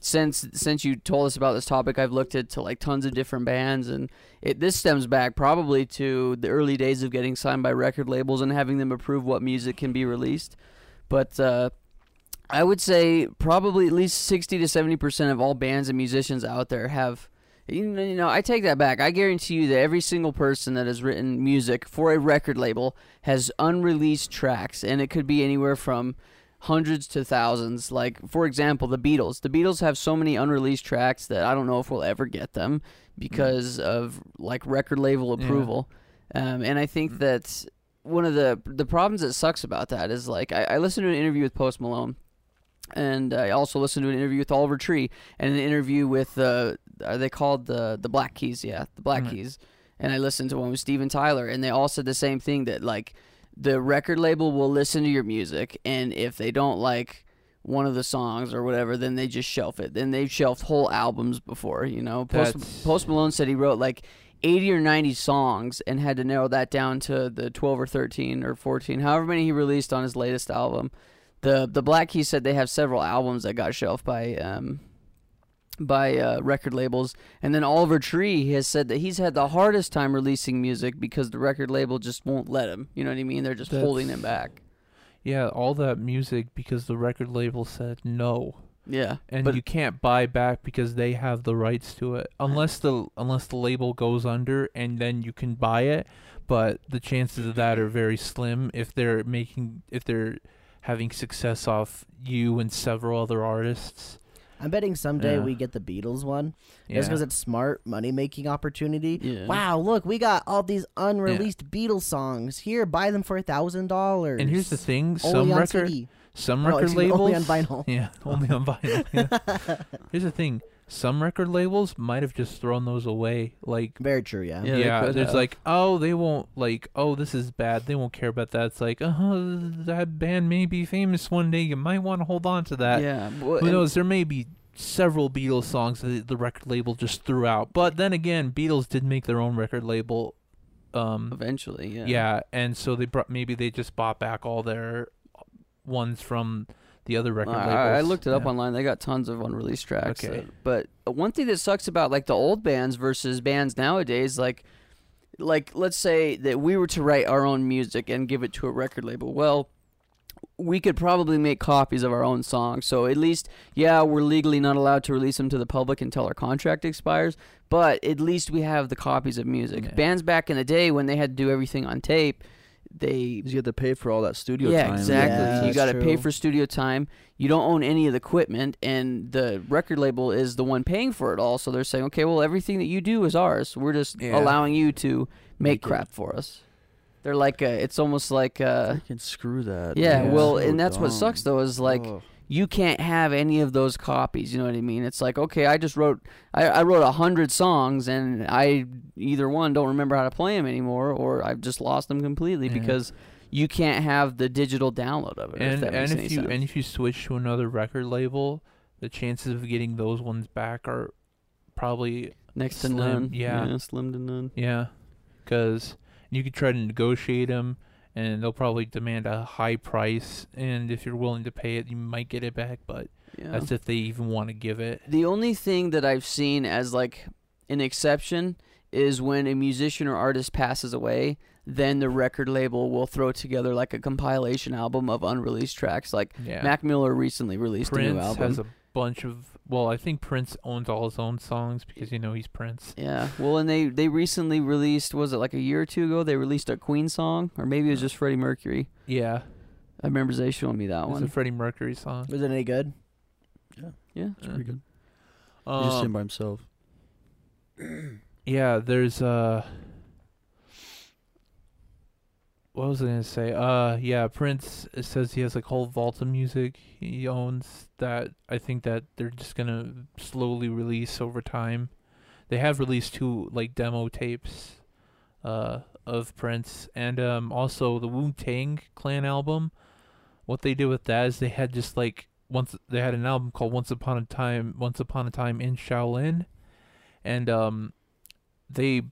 since since you told us about this topic, I've looked into like tons of different bands, and it this stems back probably to the early days of getting signed by record labels and having them approve what music can be released. But uh, I would say probably at least sixty to seventy percent of all bands and musicians out there have. You know, I take that back. I guarantee you that every single person that has written music for a record label has unreleased tracks, and it could be anywhere from hundreds to thousands. Like, for example, the Beatles. The Beatles have so many unreleased tracks that I don't know if we'll ever get them because of like record label Yeah. approval. Um, and I think Mm. that one of the the problems that sucks about that is like I, I listened to an interview with Post Malone, and I also listened to an interview with Oliver Tree and an interview with uh, are they called the the Black Keys? Yeah, the Black Mhm. Keys. And I listened to one with Steven Tyler, and they all said the same thing that like the record label will listen to your music, and if they don't like one of the songs or whatever, then they just shelf it. Then they've shelved whole albums before. You know, Post, That's- Post Malone said he wrote like 80 or 90 songs and had to narrow that down to the 12 or 13 or 14, however many he released on his latest album. The the Black Keys said they have several albums that got shelved by um by uh, record labels, and then Oliver Tree has said that he's had the hardest time releasing music because the record label just won't let him. You know what I mean? They're just holding him back. Yeah, all that music because the record label said no, Yeah, and but you can't buy back because they have the rights to it. Unless the unless the label goes under, and then you can buy it. But the chances of that are very slim if they're making if they're having success off you and several other artists. I'm betting someday Yeah. we get the Beatles one. Yeah. Just because it's smart money making opportunity. yeah. Wow, look, we got all these unreleased Beatles songs. Here, buy them for a thousand dollars. and here's the thing: some only record CD. some No, record excuse me, labels only on vinyl. <laughs> Yeah, only on vinyl. yeah. <laughs> Here's the thing: some record labels might have just thrown those away. Like Very true. Yeah. Yeah, they yeah, there's have. like, oh, they won't like, oh, this is bad. They won't care about that. It's like, uh huh, that band may be famous one day. You might want to hold on to that. yeah. well, Who knows? There may be several Beatles songs that the record label just threw out. But then again, Beatles did make their own record label. Um, Eventually, yeah. yeah. and so they brought maybe they just bought back all their ones from the other record I- labels. I, I looked it up Yeah. online. They got tons of unreleased tracks. Okay. but one thing that sucks about like the old bands versus bands nowadays, like, like let's say that we were to write our own music and give it to a record label. Well, we could probably make copies of our own songs. So at least, yeah, we're legally not allowed to release them to the public until our contract expires. But at least we have the copies of music. Yeah. Bands back in the day when they had to do everything on tape, they you have to pay for all that studio yeah, time. exactly. Yeah, exactly. you got to pay for studio time. You don't own any of the equipment, and the record label is the one paying for it all. So they're saying, okay, well, everything that you do is ours. We're just Yeah. allowing you to make Make it. crap for us. They're like, uh, it's almost like, uh, can screw that. yeah, Yeah. Well, So and that's what sucks though is like. You can't have any of those copies. You know what I mean? It's like, okay, I just wrote, I, I wrote a hundred songs, and I either one don't remember how to play them anymore, or I've just lost them completely Yeah. because you can't have the digital download of it. if and that and if you sense. and if you switch to another record label, the chances of getting those ones back are probably Next to Slim, none. yeah. slim to none. yeah, because you could try to negotiate them, and they'll probably demand a high price. And if you're willing to pay it, you might get it back. But Yeah. that's if they even want to give it. the only thing that I've seen as like an exception is when a musician or artist passes away, then the record label will throw together like a compilation album of unreleased tracks. Like Yeah, Mac Miller recently released a new album. has a bunch of. Well, I think Prince owns all his own songs because you know he's Prince. yeah, well, and they they recently released was it like a year or two ago? They released a Queen song, or maybe it was just Freddie Mercury. Yeah, I remember they showing me that it's a one. Freddie Mercury song. Was it any good? Yeah, Yeah. It's pretty good. He's Um, just sitting by himself. Yeah, there's uh what was I gonna say? Uh yeah, Prince says he has like whole vault of music he owns that I think that they're just gonna slowly release over time. They have released two like demo tapes uh of Prince and um also the Wu Tang Clan album. What they did with that is they had just like once they had an album called Once Upon a Time Once Upon a Time in Shaolin and um they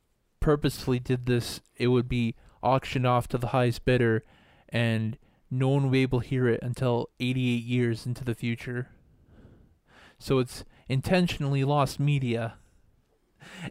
purposefully did this it would be auctioned off to the highest bidder and no one will be able to hear it until 88 years into the future. So it's intentionally lost media.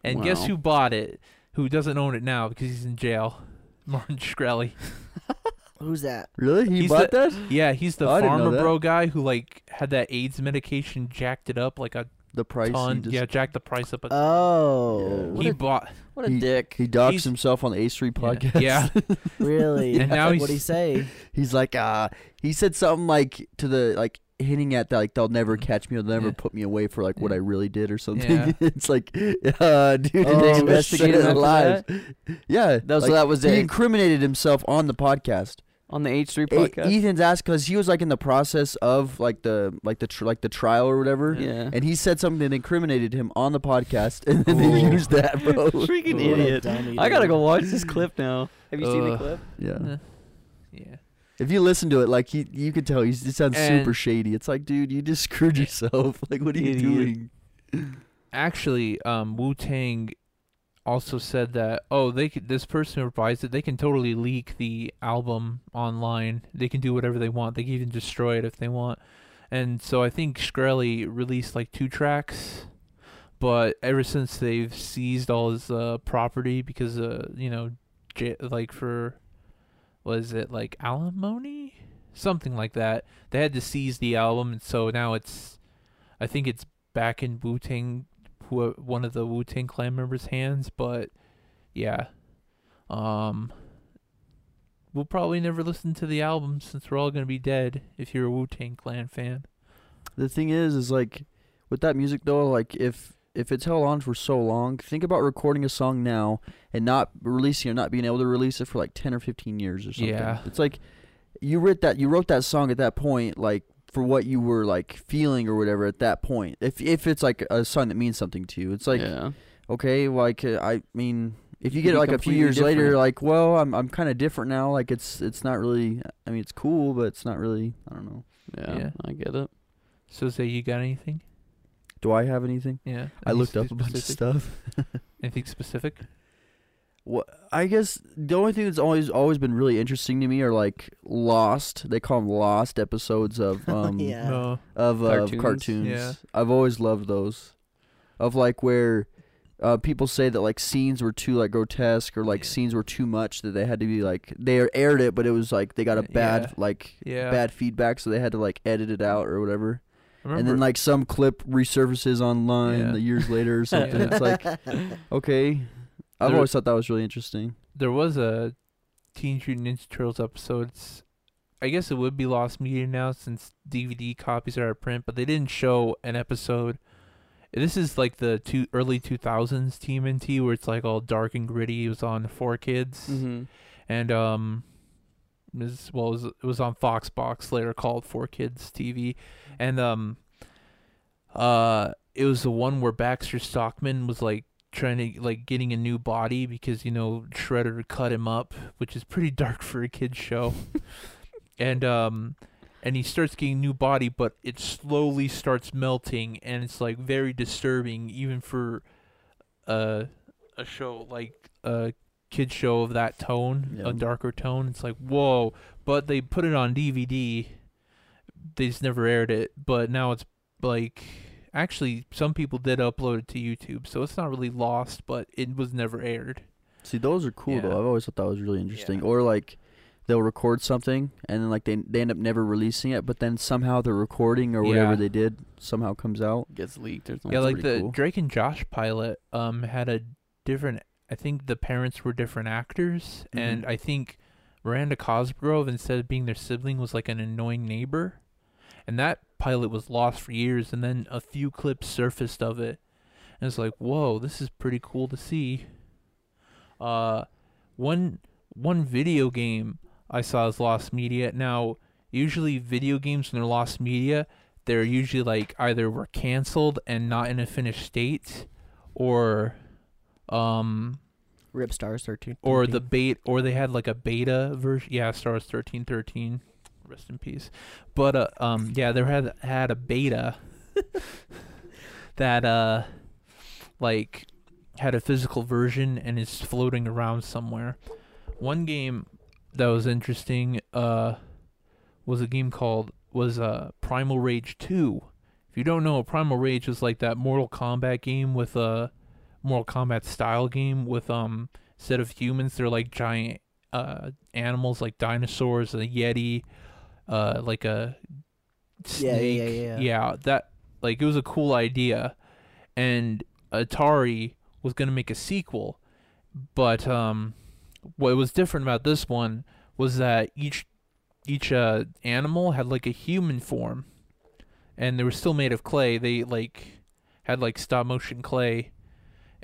And guess who bought it? Who doesn't own it now because he's in jail? <laughs> Martin shkreli. <laughs> Who's that? Really? He He's bought the- that? yeah he's the Oh, I didn't know pharma bro guy who like had that aids medication jacked it up like a The price. ton just, yeah jacked the price up a Oh, he a- bought what a He- dick. He doxed He's- himself on the H3 podcast. yeah <laughs> really? And now what'd he say? <laughs> He's like, uh, he said something like to the like hinting at that like they'll never catch me, or they'll never Yeah. put me away for like what I really did or something. Yeah. <laughs> it's like, uh, dude, Did they it's investigate shit him alive. Yeah, That was, like, that was he it incriminated himself on the podcast. On the H3 E- podcast. Ethan's asked because he was like in the process of like the like the tr- like the trial or whatever. yeah. And he said something that incriminated him on the podcast, <laughs> and then they Ooh. used that, bro. <laughs> Freaking What a idiot. I gotta go watch this clip now. Have you seen the Ugh. clip? yeah. Uh, yeah If you listen to it, like he, you can tell he's, it sounds And- super shady. It's like, dude, you just screwed yourself. <laughs> Like, what are you Idiot. doing? actually um Wu Tang also said that oh they could, this person who buys it they can totally leak the album online. They can do whatever they want. They can even destroy it if they want. And so I think Shkreli released like two tracks but ever since they've seized all his uh, property because uh you know j- like for was it like alimony? Something like that. They had to seize the album and so now it's I think it's back in Wu Tang, who one of the Wu Tang Clan members' hands. But yeah, um, we'll probably never listen to the album since we're all gonna be dead. If you're a Wu Tang Clan fan, The thing is, is like, with that music though, like if if it's held on for so long, think about recording a song now and not releasing or not being able to release it for like ten or fifteen years or something. Yeah. It's like you wrote that you wrote that song at that point, like for what you were like feeling or whatever at that point. If if it's like a sign that means something to you, it's like yeah. okay, like uh, I mean, if you You get could like a few completely years later, like well, I'm I'm kind of different now. Like it's it's not really. I mean, it's cool, but it's not really. I don't know. yeah, Yeah. I get it. So Zay you got anything? Do I have anything? Yeah. I looked up spe- a bunch of stuff. <laughs> Anything specific? What I guess the only thing that's always always been really interesting to me are like lost. They call them lost episodes of <laughs> um yeah. No. of uh, Cartoons. cartoons. Yeah. I've always loved those. Of like where uh, people say that like scenes were too like grotesque or like Yeah. scenes were too much that they had to be like they aired it but it was like they got a bad Yeah. like Yeah. bad feedback so they had to like edit it out or whatever. And then like some clip resurfaces online Yeah. the years later or something. It's like <laughs> okay. I've There- always thought that was really interesting. there was a Teenage Mutant Ninja Turtles episode. It's, I guess it would be lost media now since DVD copies are at print, but they didn't show an episode. This is like the two early two thousands TMNT where it's like all dark and gritty. It was on Four Kids Mm-hmm. and um, was, well, it was, it was on Fox Box later called Four Kids TV, and um, uh, it was the one where Baxter Stockman was like trying to like getting a new body because you know Shredder cut him up, which is pretty dark for a kids show, <laughs> and um. And he starts getting new body, but it slowly starts melting, and it's like very disturbing, even for a a show like a kid show of that tone, Yeah. a darker tone. It's like whoa, but they put it on DVD. They just never aired it, but now it's like actually some people did upload it to YouTube, so it's not really lost, but it was never aired. See, those are cool Yeah. though. I've always thought that was really interesting. Yeah. Or like they'll record something and then like they they end up never releasing it, but then somehow the recording or whatever Yeah. they did somehow comes out. Gets leaked or something. yeah, like the cool. Drake and Josh pilot um had a different. I think the parents were different actors, and Mhm. I think Miranda Cosgrove instead of being their sibling was like an annoying neighbor, and that pilot was lost for years, and then a few clips surfaced of it, and it's like, whoa, this is pretty cool to see. Uh, one one video game I saw as lost media. Now, usually video games when they're lost media, they're usually like either were canceled and not in a finished state, or um Rip Stars 13. or the bait or they had like a beta version yeah Star Wars 1313 rest in peace. But uh, um yeah there had had a beta <laughs> that uh like had a physical version and is floating around somewhere. One game that was interesting uh was a game called was uh primal rage 2 if you don't know primal rage was like that mortal kombat game with a mortal kombat style game with um instead of humans. They're like giant uh animals like dinosaurs a yeti uh like a Yeah, yeah, snake. yeah, yeah. yeah that like it was a cool idea. And atari was going to make a sequel. But um what was different about this one was that each each uh animal had like a human form. And they were still made of clay. They like had like stop motion clay.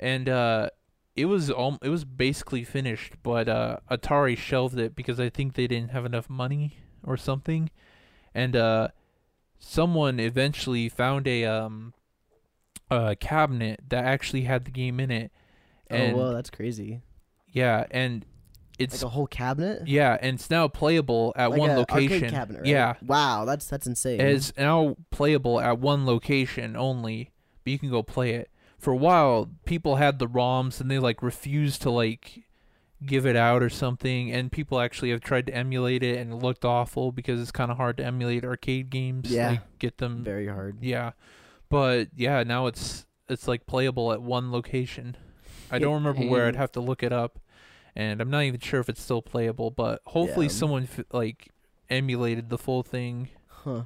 And uh it was all it was basically finished. But uh atari shelved it because i think they didn't have enough money or something and uh someone eventually found a um a cabinet that actually had the game in it and oh, whoa, that's crazy. yeah and it's Like a whole cabinet? yeah and it's now playable at Like one location cabinet, right? yeah Wow, that's that's insane. it's now playable at one location only, but you can go play it. For a while, people had the ROMs and they like refused to like give it out or something, and people actually have tried to emulate it and it looked awful because it's kind of hard to emulate arcade games. Yeah. like, get them. Very hard. Yeah, but yeah, now it's it's like playable at one location. I don't remember where. I'd have to look it up, and I'm not even sure if it's still playable. But hopefully, Yeah. someone f- like emulated the full thing. Huh.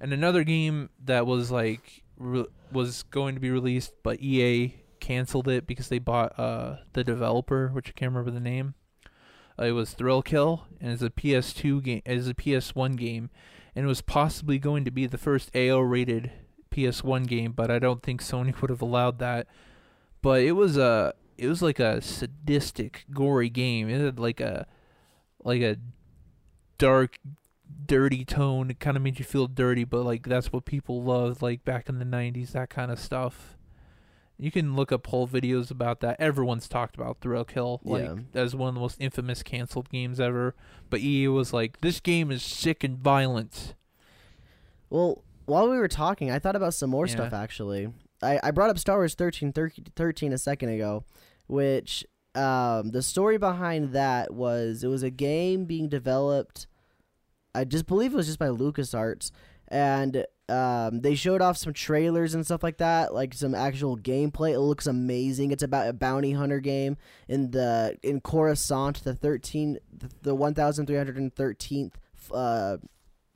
And another game that was like re- was going to be released, but EA canceled it because they bought uh the developer, which I can't remember the name. Uh, it was Thrill Kill, and it's a PS2 game. It's a PS1 game, and it was possibly going to be the first AO rated PS1 game, but I don't think Sony <laughs> would have allowed that. But it was a it was like a sadistic, gory game. It had like a like a dark dirty tone. It kind of made you feel dirty, but like that's what people loved, like back in the '90s, that kind of stuff. You can look up whole videos about that. Everyone's talked about Thrill Kill, like Yeah. as one of the most infamous canceled games ever. But EA was like, "This game is sick and violent." Well, while we were talking, I thought about some more stuff actually. I, I brought up Star Wars 13, 13 a second ago, which um, the story behind that was it was a game being developed. I just believe it was just by LucasArts, and um, they showed off some trailers and stuff like that, like some actual gameplay. It looks amazing. It's about a bounty hunter game in the in Coruscant, the thirteen, the one thousand three hundred and thirteenth uh,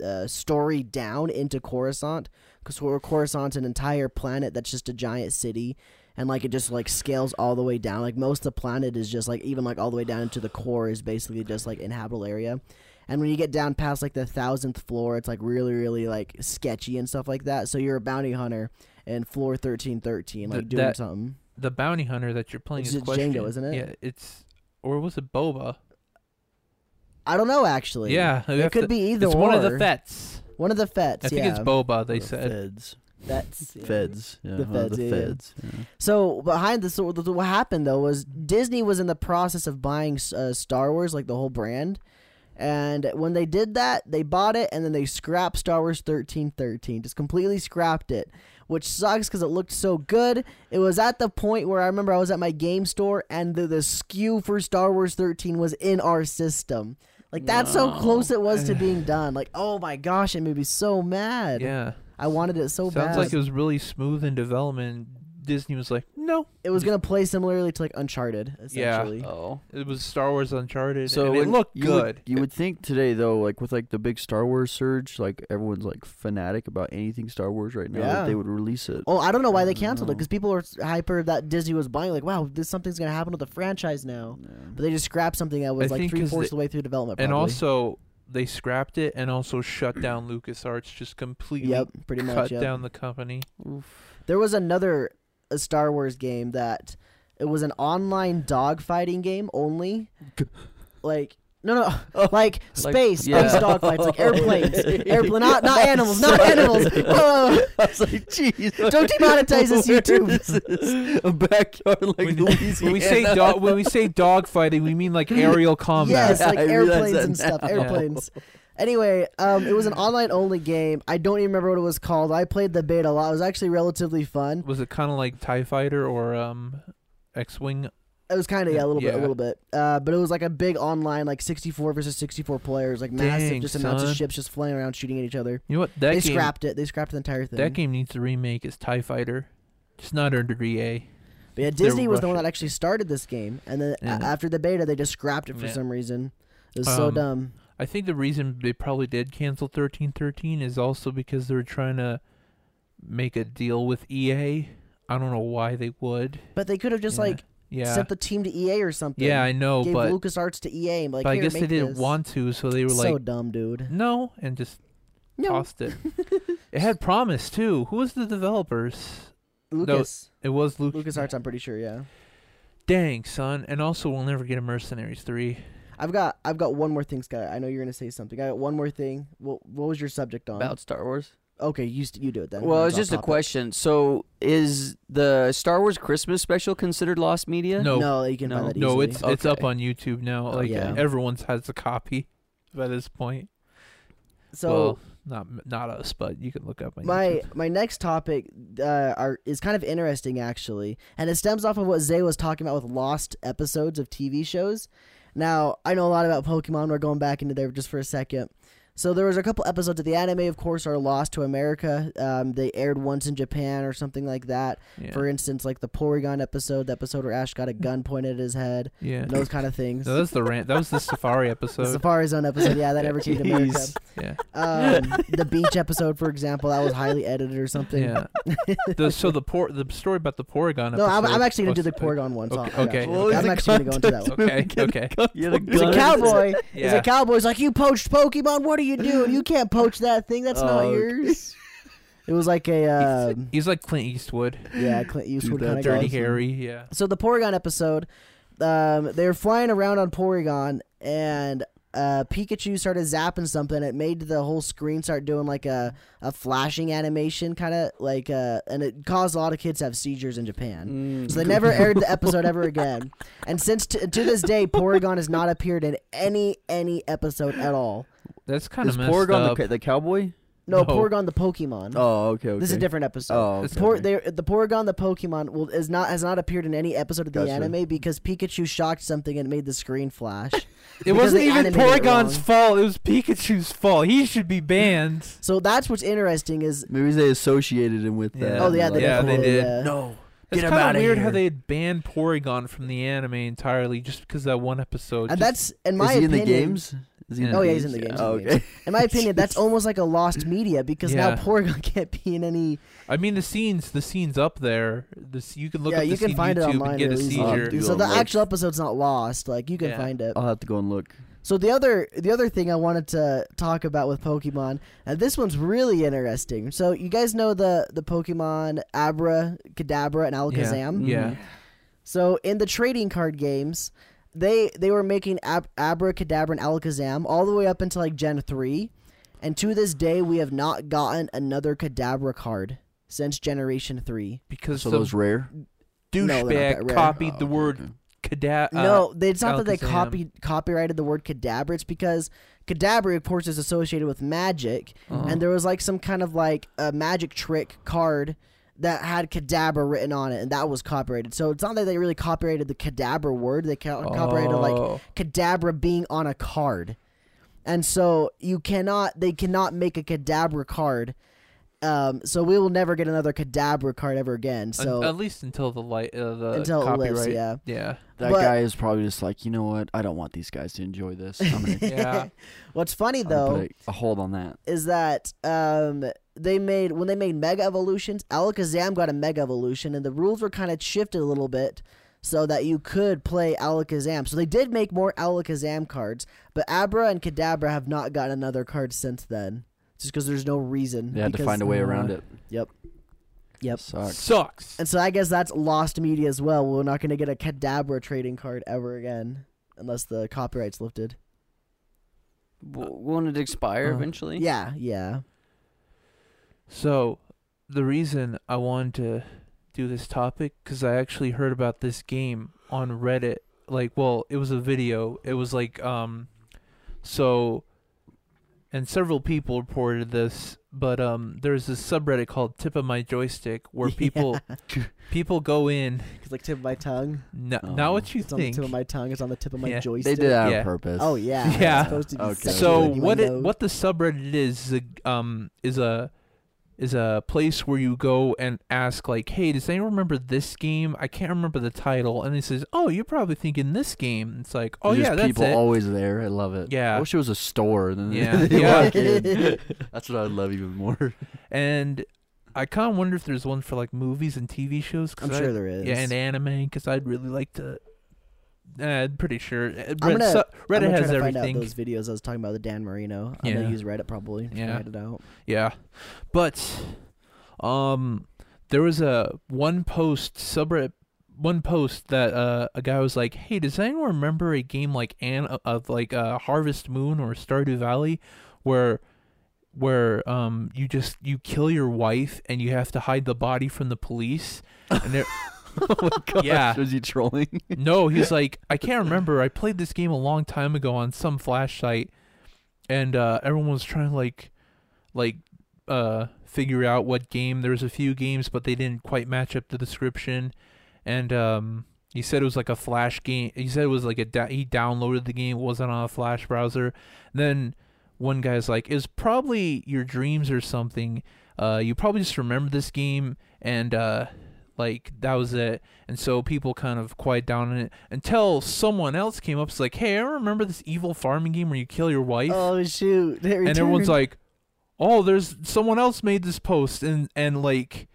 uh, story down into Coruscant because Coruscant's an entire planet that's just a giant city and like it just like scales all the way down like most of the planet is just like even like all the way down into the core is basically just like inhabitable area and when you get down past like the thousandth floor it's like really really like sketchy and stuff like that so you're a bounty hunter in floor 1313 like Th- doing that- something The bounty hunter that you're playing It's is just question. Jango, isn't it? Yeah, it's or was it Boba? i don't know actually yeah, it could to- be either one. It's or one of the Fetts. one of the Fetts I think yeah. it's Boba. They The said. feds. Fetts, <laughs> yeah. Feds. Yeah, The one of feds, The yeah, yeah. feds. yeah. So behind the so the- what happened though was Disney was in the process of buying uh, Star Wars, like the whole brand, and when they did that, they bought it and then they scrapped Star Wars thirteen thirteen, just completely scrapped it, which sucks because it looked so good. It was at the point where I remember I was at my game store and the the SKU for Star Wars thirteen was in our system. Like that's how close it was to <sighs> being done. Like oh my gosh, it made me so mad. Yeah. I wanted it so Sounds bad. Sounds like it was really smooth in development. Disney was like, no. it was gonna play similarly to like Uncharted, Yeah. Oh. It was Star Wars Uncharted, So and it when looked you good. Would, you would think today though, like with like the big Star Wars surge, like everyone's like fanatic about anything Star Wars right now. Yeah. That they would release it. Oh, I don't know why they canceled it because people were hyper that Disney was buying. Like, wow, this something's gonna happen with the franchise now. Yeah. But they just scrapped something that was I like three three 'cause fourths of the way through development. and probably. also, they scrapped it and also shut down <clears throat> LucasArts, just completely yep, pretty cut much. Yep. down the company. There was another a Star Wars game that it was an online dogfighting game only. like no no oh, <laughs> like space yeah. space dogfights like <laughs> airplanes <laughs> airplane not not animals not animals. Oh, I was like, jeez. Don't demonetize this YouTube. This is a backyard like When, Louisiana. when we say dog, when we say dog fighting, we mean like aerial combat. Yes, like I airplanes that and stuff. now. Airplanes. Anyway, um, it was an online only game. I don't even remember what it was called. I played the beta a lot. It was actually relatively fun. Was it kind of like Tie Fighter or um, X-wing? It was kind of yeah, a little bit, a little bit. Uh, but it was like a big online, like 64 versus 64 players, like massive, Dang, just amounts of ships just flying around shooting at each other. You know what? That they game, scrapped it. They scrapped the entire thing. that game needs to remake as Tie Fighter. It's not under EA. But yeah, they're Disney was the one that actually started this game, and then a- Yeah. after the beta, they just scrapped it for Yeah. some reason. It was so Um, dumb. I think the reason they probably did cancel thirteen thirteen is also because they were trying to make a deal with EA. I don't know why they would. But they could have just yeah. like yeah, sent the team to EA or something. yeah, I know, gave but, LucasArts to EA. And like, but I guess they didn't this." want to, so they were so like, "So dumb, dude. no, and just No, tossed it. <laughs> it had promise too. Who was the developers? Lucas. It was Luke. LucasArts, I'm pretty sure. Yeah. Dang, son. And also, we'll never get a Mercenaries three. I've got I've got one more thing, Scott. I know you're gonna say something. I got one more thing. What what was your subject on? About Star Wars. Okay, you st- you do it then. Well, it's just off a question. So, is the Star Wars Christmas special considered lost media? No. No, you can No. find that easily. No, easily. it's it's up on YouTube now. Oh, Like yeah. everyone's has a copy by this point. so. well, not not us, but you can look up on my YouTube. my next topic uh, are is kind of interesting actually, and it stems off of what Zay was talking about with lost episodes of TV shows. Now I know a lot about Pokemon. We're going back into there just for a second. So there was a couple episodes of the anime, of course, are lost to America. Um, they aired once in Japan or something like that. Yeah. For instance, like the Porygon episode, the episode where Ash got a gun pointed at his head, yeah. and those kind of things. No, that's the rant. That was the Safari <laughs> the episode. Safari Zone episode, yeah, that never came to America. Yeah. Um, the beach episode, for example, that was highly edited or something. Yeah. the, so the por- the story about the Porygon No, I'm, I'm actually gonna do the Porygon one. So Okay, I got okay. you. What I'm actually gonna go into that one. Okay, okay. <laughs> You had a He's a cowboy. He's Yeah. a cowboy. He's like, you poached Pokemon. What are you doing? You can't poach that thing. That's not Oh, yours. It was like a um, He's like Clint Eastwood. yeah, Clint Eastwood kind of Dirty. Harry. Yeah. So the Porygon episode, um, they were flying around on Porygon, and uh, Pikachu started zapping something. It made the whole screen start doing like a, a flashing animation, kind of like, uh, and it caused a lot of kids to have seizures in Japan. Mm. So they never aired the episode ever again. And since t- to this day, Porygon has not appeared in any any episode at all. That's kind Is of messed Porygon the, up. ca- the cowboy? No, No. Porygon the Pokemon. Oh, okay, okay. This is a different episode. Oh, okay. Por- they- the Porygon the Pokemon will is not has not appeared in any episode of the Gotcha. anime because Pikachu shocked something and made the screen flash. <laughs> It because wasn't they even animated it Porygon's wrong. fault. It was Pikachu's fault. He should be banned. So that's what's interesting is Maybe they associated him with that. Yeah. oh yeah they Yeah, they definitely, did. uh, No. It's Get him kind outta of weird how here. they had banned Porygon from the anime entirely just because of that one episode. and Just- that's in my Is he in the games? Is he in Yeah. Oh, yeah, he's in the games, Oh, in the okay. In my opinion, that's <laughs> almost like a lost media because now Yeah. Porygon can't be in any. I mean, the scenes, the scenes up there. This you can look yeah, up you this can scene find it YouTube online. and get a really easily. seizure. do so a the look. actual episode's not lost. Like you can Yeah. find it. I'll have to go and look. So the other the other thing I wanted to talk about with Pokemon, and this one's really interesting. So you guys know the the Pokemon Abra, Kadabra, and Alakazam. Yeah. So in the trading card games, they they were making Ab- Abra, Kadabra, and Alakazam all the way up until like Gen three, and to this day we have not gotten another Kadabra card since Generation three. because So the those rare. No, douchebag that rare. copied Oh, the okay, word okay. cadet. Uh, no, it's not that they copied copyrighted the word Kadabra. It's because Kadabra, of course, is associated with magic, uh, and there was like some kind of like a magic trick card that had Kadabra written on it, and that was copyrighted. So it's not that they really copyrighted the Kadabra word; they ca- copyrighted like oh. Kadabra being on a card, and so you cannot, they cannot make a Kadabra card. Um, so we will never get another Kadabra card ever again. So at least until the light, uh, the until it copyright. lives, yeah. yeah. That But- guy is probably just like, you know what? I don't want these guys to enjoy this. I'm gonna, <laughs> Yeah. <laughs> What's funny I'm though put a, a hold on that. is that um they made when they made Mega Evolutions, Alakazam got a Mega Evolution, and the rules were kind of shifted a little bit so that you could play Alakazam. So they did make more Alakazam cards, but Abra and Kadabra have not gotten another card since then, just because there's no reason. They had to find a way uh, around it. Yep. Yep. Sucks. Sucks. And so I guess that's lost media as well. We're not going to get a Kadabra trading card ever again unless the copyright's lifted. W- won't it expire Uh, eventually? Yeah, yeah. So, the reason I wanted to do this topic because I actually heard about this game on Reddit. Like, well, it was a video. It was like, um, so, and several people reported this, but um, there's this subreddit called "Tip of My Joystick" where <laughs> people people go in. <laughs> It's like tip of my tongue. No, Oh. not what you It's on the think. tip of my tongue. is on the tip of my Yeah. joystick. They did that Yeah. on purpose. Oh yeah, <laughs> it's Yeah. supposed to be Okay. So what it what the subreddit is is a, um is a is a place where you go and ask like, hey, does anyone remember this game? I can't remember the title, and he says, oh, you're probably thinking this game. It's like, oh There's yeah, that's it." people it. always there. I love it. Yeah. I wish it was a store. Then Yeah. <laughs> Yeah. <laughs> That's what I'd love even more. and I kind of wonder if there's one for like movies and TV shows. 'cause I'm I- sure there is. Yeah, and anime, because I'd really like to. Uh, pretty sure. Uh, I'm gonna- I'm Reddit has everything. find out those videos I was talking about the Dan Marino. I'm Yeah. gonna use Reddit probably. to Yeah. it out. Yeah. But um there was a one post subreddit one post that uh a guy was like, "Hey, does anyone remember a game like An of like uh Harvest Moon or Stardew Valley where where um you just you kill your wife and you have to hide the body from the police?" And there <laughs> <laughs> oh my gosh. Yeah. Was he trolling? No, he's <laughs> like, I can't remember. I played this game a long time ago on some flash site, and uh, everyone was trying to like, like, uh, figure out what game. There was a few games, but they didn't quite match up the description, and um, he said it was like a flash game. He said it was like a da- he downloaded the game, it wasn't on a flash browser. then one guy's like, "It's probably your dreams or something. Uh, you probably just remember this game and uh." Like that was it, and so people kind of quiet down on it until someone else came up. It's like, hey, I remember this evil farming game where you kill your wife, Oh shoot! And everyone's like, oh, there's someone else made this post, and and like,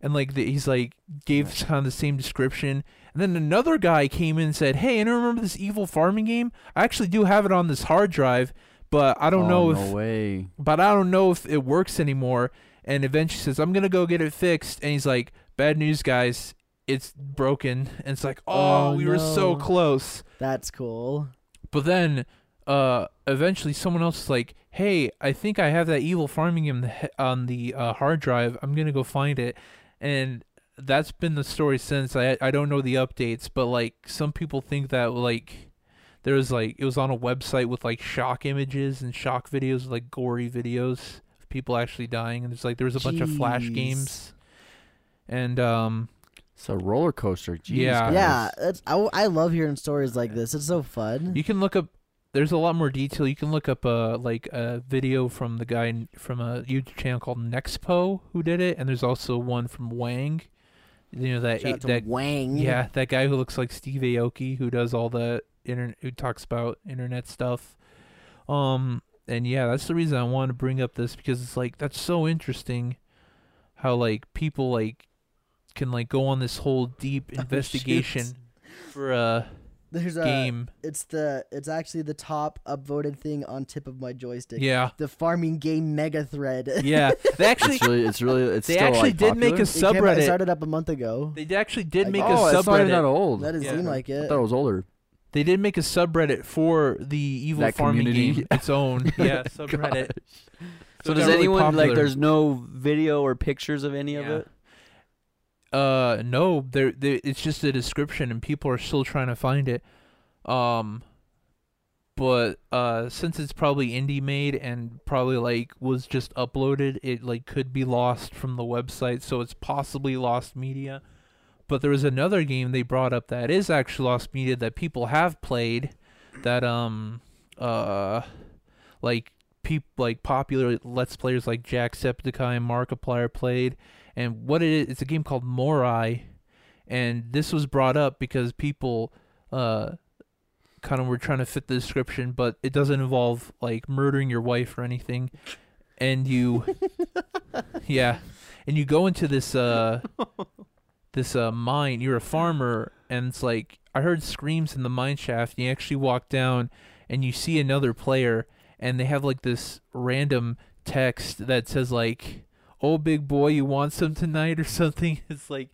and like the, he's like gave kind of the same description, and then another guy came in and said, hey, I remember this evil farming game. I actually do have it on this hard drive, but I don't oh, know no if way. but I don't know if it works anymore. And eventually says, I'm gonna go get it fixed. And he's like, Bad news, guys, it's broken. And it's like, oh, Oh, we were so close. That's cool. But then uh, eventually someone else is like, "Hey, I think I have that evil farming on the he- on the uh, hard drive. I'm gonna go find it," and that's been the story since. I I don't know the updates, but like some people think that like there was like it was on a website with like shock images and shock videos, like gory videos of people actually dying, and it's like there was a bunch of flash games, and um It's a roller coaster. Jeez, Yeah. guys. Yeah, it's, I, I love hearing stories like this. It's so fun. You can look up. There's a lot more detail. You can look up uh like a video from the guy from a YouTube channel called Nexpo who did it, and there's also one from Wang. You know that Shout out to that Wang. yeah that guy who looks like Steve Aoki who does all the internet who talks about internet stuff. Um and yeah, that's the reason I wanted to bring up this because it's like that's so interesting how like people like can like go on this whole deep <laughs> Oh, investigation for a There's a. game. It's the. It's actually the top upvoted thing on tip of my joystick. Yeah. The farming game mega thread. <laughs> Yeah, they actually It's really, it's really, it's they still actually like, did make a popular? It It subreddit. started up a month ago. They actually did Like- make oh, a it's not even that old. That doesn't Yeah. seem like it. I thought it was older. They did make a subreddit for the evil That farming community. game, its own <laughs> yeah oh, subreddit. So it does got really anyone like? There's no video or pictures of any of it. Uh, no, there, there. It's just a description, and people are still trying to find it. Um, but uh, since it's probably indie made and probably like was just uploaded, it like could be lost from the website, so it's possibly lost media. But there was another game they brought up that is actually lost media that people have played, that um, uh, like peop like popular let's players like Jacksepticeye and Markiplier played and what it is it's a game called Moirai and this was brought up because people uh kind of were trying to fit the description but it doesn't involve like murdering your wife or anything and you <laughs> yeah and you go into this uh this uh mine you're a farmer and it's like I heard screams in the mine shaft and you actually walk down and you see another player and they have like this random text that says like oh big boy you want some tonight or something? <laughs> It's like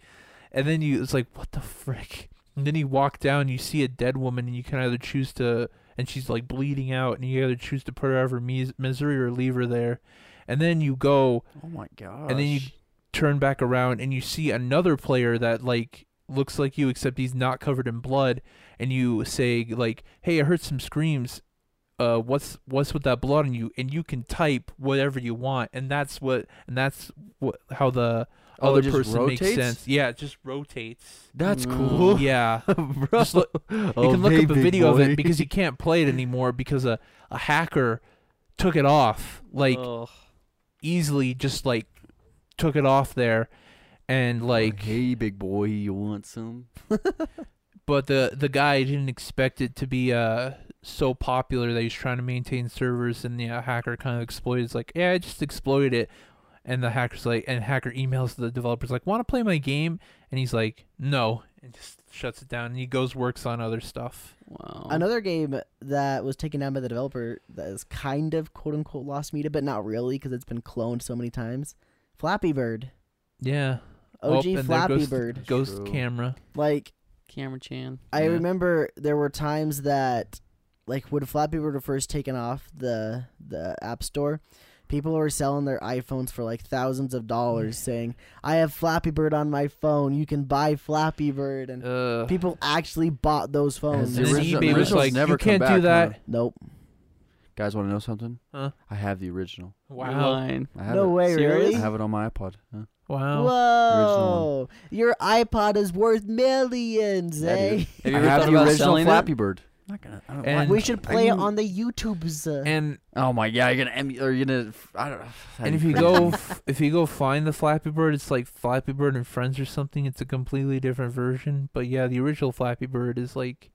and then you it's like what the frick? And then you walk down you see a dead woman and you can either choose to and she's like bleeding out and you either choose to put her out of her mis- misery or leave her there. And then you go Oh my god. and then you turn back around and you see another player that like looks like you except he's not covered in blood. And you say like hey i heard some screams uh what's what's with that blood on you and you can type whatever you want and that's what and that's what how the Oh, other just person makes sense yeah it just rotates That's No. cool. <laughs> yeah <laughs> Bro. Look- you can look up a video of it because you can't play it anymore because a, a hacker took it off like Ugh. easily just like took it off there and like hey, big boy, you want some? <laughs> but the the guy didn't expect it to be uh so popular that he's trying to maintain servers and the uh, hacker kind of exploits like yeah i just exploited it and the hacker's like and hacker emails the developers like want to play my game and he's like no and just shuts it down and he goes works on other stuff wow. Another game that was taken down by the developer that is kind of quote unquote lost media, but not really because it's been cloned so many times. Flappy Bird, yeah OG Oh, Flappy goes- Bird. ghost True. camera Like Camera Chan. I Yeah. remember there were times that, like when Flappy Bird were first taken off the the App Store, people were selling their iPhones for like thousands of dollars, <laughs> saying, "I have Flappy Bird on my phone. You can buy Flappy Bird." And uh people actually bought those phones. And then original- eBay the was original's like, never "You come can't do back, that." huh? Nope. Guys, want to know something? Huh? I have the original. You're wow lying. I have No it. way, Serious? really? I have it on my iPod. Huh? wow Whoa! Your iPod is worth millions, Yeah, eh? dude. Have you I ever have thought the about original selling Flappy it? Bird. I'm not gonna. I don't, And- why- we should I play it on the YouTubes. Uh, and Oh my god, you're gonna emu- or you're gonna. I don't. know. and if you go if you go find the Flappy Bird, it's like Flappy Bird and Friends or something. It's a completely different version. But yeah, the original Flappy Bird is like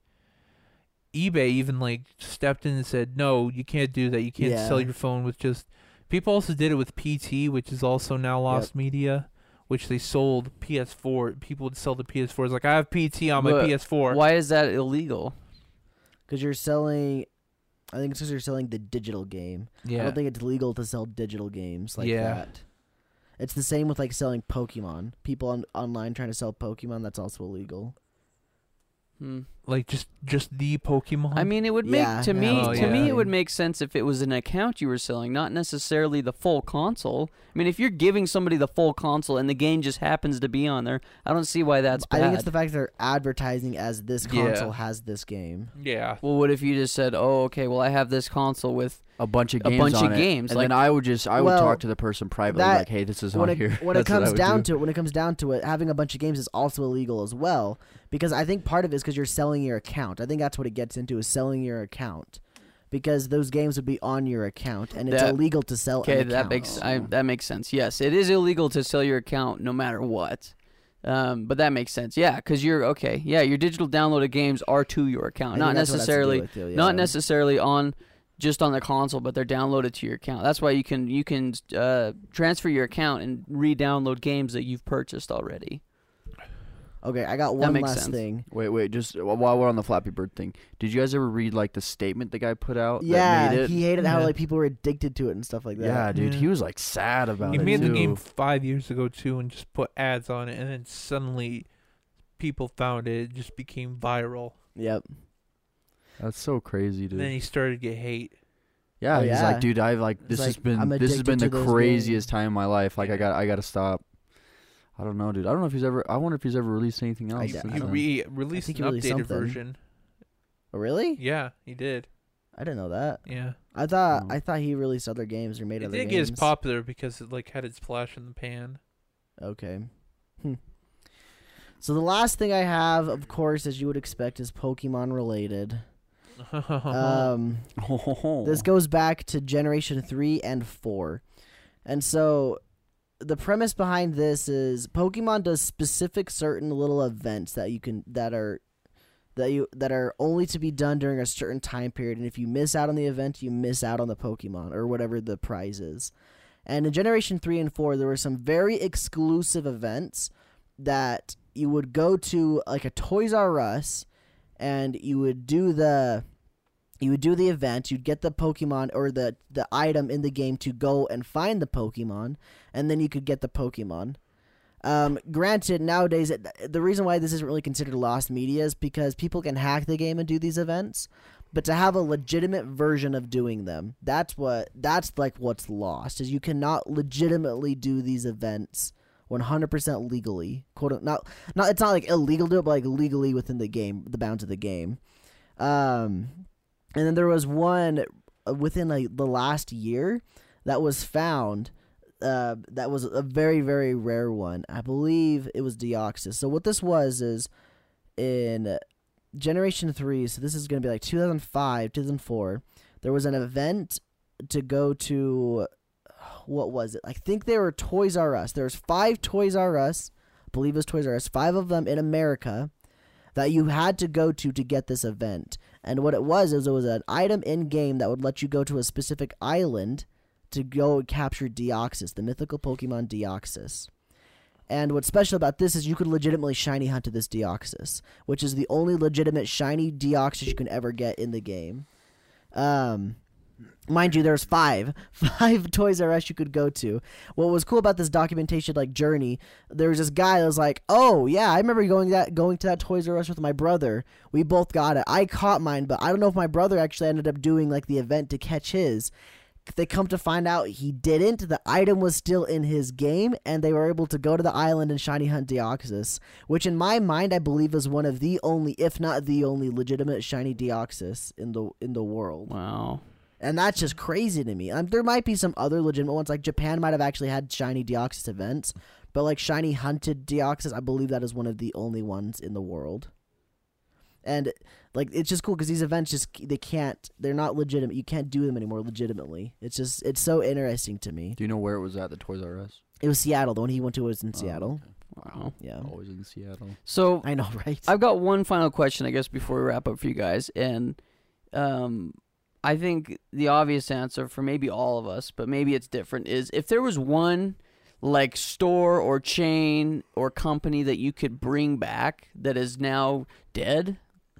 eBay even like stepped in and said, "No, you can't do that. You can't Yeah. sell your phone with just." People also did it with PT, which is also now lost media, which they sold PS4. People would sell the PS4s like, "I have PT on my But PS4." Why is that illegal? Because you're selling, I think it's because you're selling the digital game. Yeah. I don't think it's legal to sell digital games like Yeah. that. It's the same with like selling Pokemon. People on online trying to sell Pokemon. That's also illegal. Hmm. Like just just the Pokemon. I mean, it would make Yeah, to yeah, me Oh, to yeah. me it would make sense if it was an account you were selling, not necessarily the full console. I mean, if you're giving somebody the full console and the game just happens to be on there, I don't see why that's I think it's the fact that they're advertising as this Yeah. console has this game. yeah. well, what if you just said, "Oh, okay, well, I have this console with A bunch of A games bunch of on it, games, and like- then I would just I would Well, talk to the person privately that- like, hey, this is when on it, here. when it That's what I comes would down do. to it, when it comes down to it, having a bunch of games is also illegal as well. Because I think part of it is because you're selling your account. I think that's what it gets into is selling your account. Because those games would be on your account, and it's That- illegal to sell. Okay, that makes I, that makes sense. Yes, it is illegal to sell your account no matter what. Um, but that makes sense. Yeah, because you're okay. Yeah, your digital downloaded games are to your account, not that's what it has to do necessarily it, yeah. not necessarily on just on the console, but they're downloaded to your account. That's why you can you can uh, transfer your account and re-download games that you've purchased already. Okay, I got one last sense. thing. Wait, wait, just while we're on the Flappy Bird thing, did you guys ever read like the statement the guy put out? that Yeah, made it? he hated how like people were addicted to it and stuff like that. yeah, dude, Yeah. he was like sad about He it He made the game five years ago too, and just put ads on it, and then suddenly people found it. It just became viral. Yep. That's so crazy, And dude. then he started to get hate. yeah, Oh, he's yeah. like, dude, I've like It's this has been this has been the craziest games. time in my life. Like, I got I got to stop. I don't know, dude. I don't know if he's ever. I wonder if he's ever released anything else. I- since I He then. re- released an he released updated something. version. Oh, really? Yeah, he did. I didn't know that. Yeah, I thought Oh. I thought he released other games or made it other did get as games. popular because it like had its flash in the pan. Okay. Hmm. So the last thing I have, of course, as you would expect, is Pokemon related. <laughs> Um, <laughs> this goes back to Generation three and four, and so the premise behind this is Pokemon does specific certain little events that you can that are that you that are only to be done during a certain time period, and if you miss out on the event, you miss out on the Pokemon or whatever the prize is. And in Generation three and four, there were some very exclusive events that you would go to like a Toys R Us and you would do the you would do the event, you'd get the Pokemon or the the item in the game to go and find the Pokemon, and then you could get the Pokemon. Um, granted, nowadays it, the reason why this isn't really considered lost media is because people can hack the game and do these events, but to have a legitimate version of doing them, that's what that's like what's lost is you cannot legitimately do these events 100% legally. Quote not not it's not like illegal to do it, but like legally within the game, the bounds of the game. Um, and then there was one uh, within like the last year that was found. Uh, that was a very very rare one. I believe it was Deoxys. So what this was is in Generation Three. So this is going to be like 2005, 2004. There was an event to go to. What was it? I think they were Toys R Us. There was five Toys R Us. I believe it was Toys R Us. Five of them in America that you had to go to to get this event. And what it was is it was an item in game that would let you go to a specific island to go capture Deoxys, the mythical Pokemon Deoxys. And what's special about this is you could legitimately shiny hunt to this Deoxys, which is the only legitimate shiny Deoxys you can ever get in the game. Um, mind you, there's five, <laughs> five Toys R Us you could go to. What was cool about this documentation like journey, there was this guy that was like, "Oh yeah, I remember going that going to that Toys R Us with my brother. We both got it. I caught mine, but I don't know if my brother actually ended up doing like the event to catch his." They come to find out he didn't. The item was still in his game, and they were able to go to the island and shiny hunt Deoxys, which in my mind I believe is one of the only, if not the only, legitimate shiny Deoxys in the in the world. Wow. And that's just crazy to me. Um, there might be some other legitimate ones, like Japan might have actually had shiny Deoxys events, but like shiny hunted Deoxys, I believe that is one of the only ones in the world. And like it's just cool because these events just they can't they're not legitimate. You can't do them anymore legitimately. It's just it's so interesting to me. Do you know where it was at the Toys R Us? It was Seattle. The one he went to was in Oh, Seattle. okay. Wow. Yeah, Always in Seattle. So I know, <laughs> right? I've got one final question, I guess, before we wrap up for you guys, and um, I think the obvious answer for maybe all of us, but maybe it's different, is if there was one like store or chain or company that you could bring back that is now dead,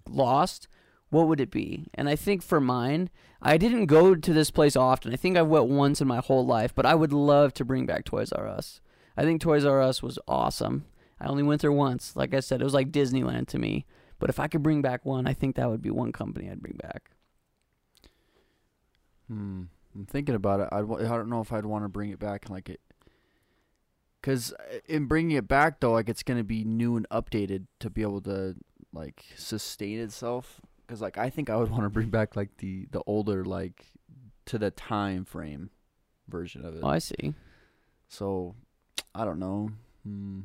lost, what would it be? And I think for mine, I didn't go to this place often. I think I went once in my whole life, but I would love to bring back Toys R Us. I think Toys R Us was awesome. I only went there once. Like I said, it was like Disneyland to me. But if I could bring back one, I think that would be one company I'd bring back. Hmm. I'm thinking about it. I'd, wa- I don't know if I'd want to bring it back like it. Cause uh, in bringing it back though, like it's gonna be new and updated to be able to like sustain itself. Cause like I think I would <laughs> want to bring back like the the older like to the time frame version of it. Oh, I see. So I don't know. Hmm.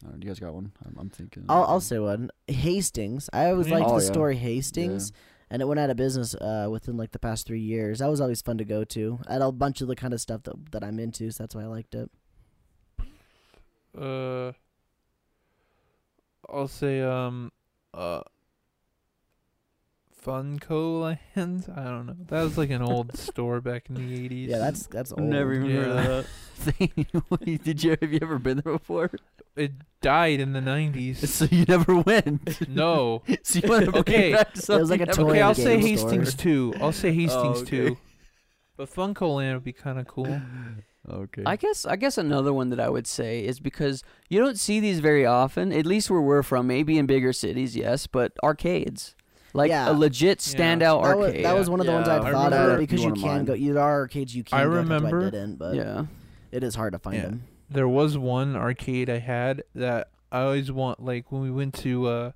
I don't know, you guys got one? I'm, I'm thinking. I'll, I'll say one. Hastings. I always liked Oh, the yeah. store Hastings, and it went out of business uh, within like the past three years. That was always fun to go to. I had a bunch of the kind of stuff that that I'm into, so that's why I liked it. Uh, I'll say um, uh, Funko Land. I don't know. That was like an old store back in the eighties. Yeah, that's that's old. Never even heard of that. <laughs> thing. <laughs> Did you have you ever been there before? it died in the nineties. So you never went. no. <laughs> so you want to bring Okay. back It was like a toy Okay, I'll a say store. Hastings too. I'll say Hastings oh, okay. too. But Funko Land would be kind of cool. Okay. I guess I guess another one that I would say is because you don't see these very often. At least where we're from, maybe in bigger cities, yes, but arcades, like Yeah. a legit Yeah. standout That was, arcade. that was one of the ones I I thought of because You you can mine. go. There are arcades you can I go. that's why remember- I didn't, but yeah. it is hard to find Yeah. them. there was one arcade I had that I always want. Like when we went to uh,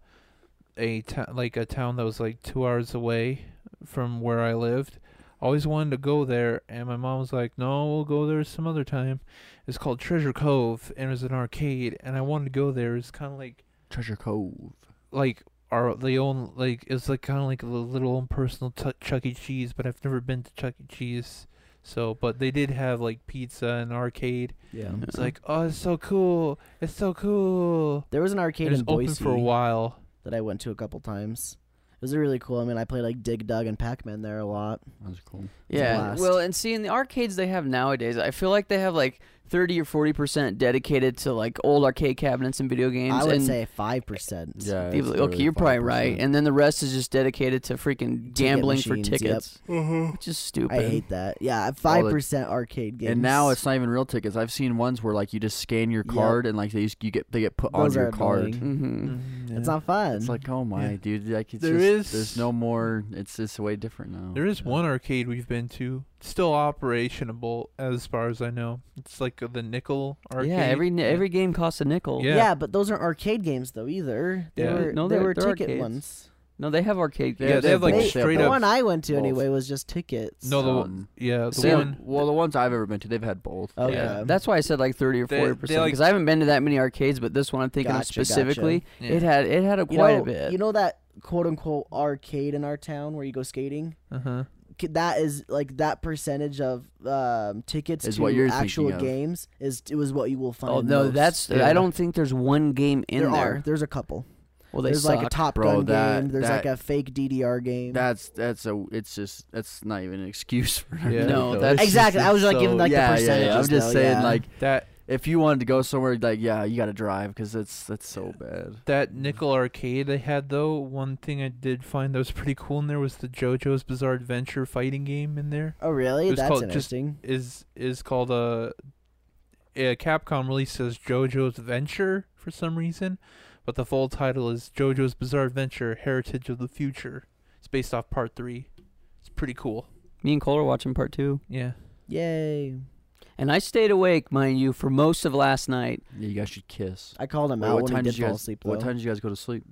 a ta- like a town that was like two hours away from where I lived. Always wanted to go there, and my mom was like, "No, we'll go there some other time." It's called Treasure Cove, and it was an arcade, and I wanted to go there. It's kind of like Treasure Cove. like our they own like it's like kind of like a little own personal t- Chuck E. Cheese, but I've never been to Chuck E. Cheese. So, but they did have like pizza and arcade. Yeah. It's like, oh, it's so cool. It's so cool. There was an It arcade was in open Boise for a while. that I went to a couple times. It was really cool. I mean, I played like Dig Dug and Pac Man there a lot. That was cool. Yeah. blast. Well, and see in the arcades they have nowadays, I feel like they have like 30 or 40% dedicated to like old arcade cabinets and video games I would and say five percent. Yeah. Okay, literally you're probably right. And then the rest is just dedicated to freaking gambling for machines, yep. tickets. Which is stupid. I hate that. Yeah, five percent arcade games. And now it's not even real tickets. I've seen ones where like you just scan your Yep. card and like they just, you get they get put Those on your card. Mm-hmm. Mm, It's yeah. not fun. It's like oh my Yeah. dude, like it's There just, is- there's no more. It's just way different now. There is Yeah. one arcade we've been to, still operationable as far as I know. It's like the nickel arcade. Yeah, every ni- every game costs a nickel. Yeah. yeah. but those aren't arcade games though either. They Yeah. were No, they they're- were they're ticket arcades. ones. No, they have arcade Yeah, Yeah, they have like They- both. straight the up. one I went to Both. anyway was just tickets. No, the Um, yeah, the See, one. well, the ones I've ever been to, they've had both. Okay. Yeah. That's why I said like 30 or They- 40 they percent like- because I haven't been to that many arcades, but this one I'm thinking of Gotcha, gotcha. specifically. Yeah. It had it had a you quite know, a bit. You know that quote unquote arcade in our town where you go skating? Uh huh. K- That is like that percentage of um, tickets Is to what you're actual thinking of. games is it was what you will find. oh no, most. that's Yeah. I don't think there's one game in there there. are. There's a couple. Well, they There's suck. like a Top Bro, Gun that- game. There's that- like a fake DDR game. That's that's a. It's just that's not even an excuse for Yeah. <laughs> to No, <laughs> that's- Exactly, just- I was, like, so- giving, like, the yeah, yeah, yeah. I'm just though, saying yeah. like That if you wanted to go somewhere like yeah you got to drive because it's that's so bad. that nickel arcade they had though. One thing I did find that was pretty cool in there was the JoJo's Bizarre Adventure fighting game in there. oh really? That's called just- interesting. Is is called a. Uh, Capcom released as JoJo's Adventure for some reason, but the full title is JoJo's Bizarre Adventure: Heritage of the Future. It's based off Part Three. It's pretty cool. Me and Cole are watching part two, Yeah. Yay! And I stayed awake, mind you, for most of last night. Yeah, you guys should kiss. I called him Wait, out what when time he did did you fall guys? asleep. What time did you guys go to sleep?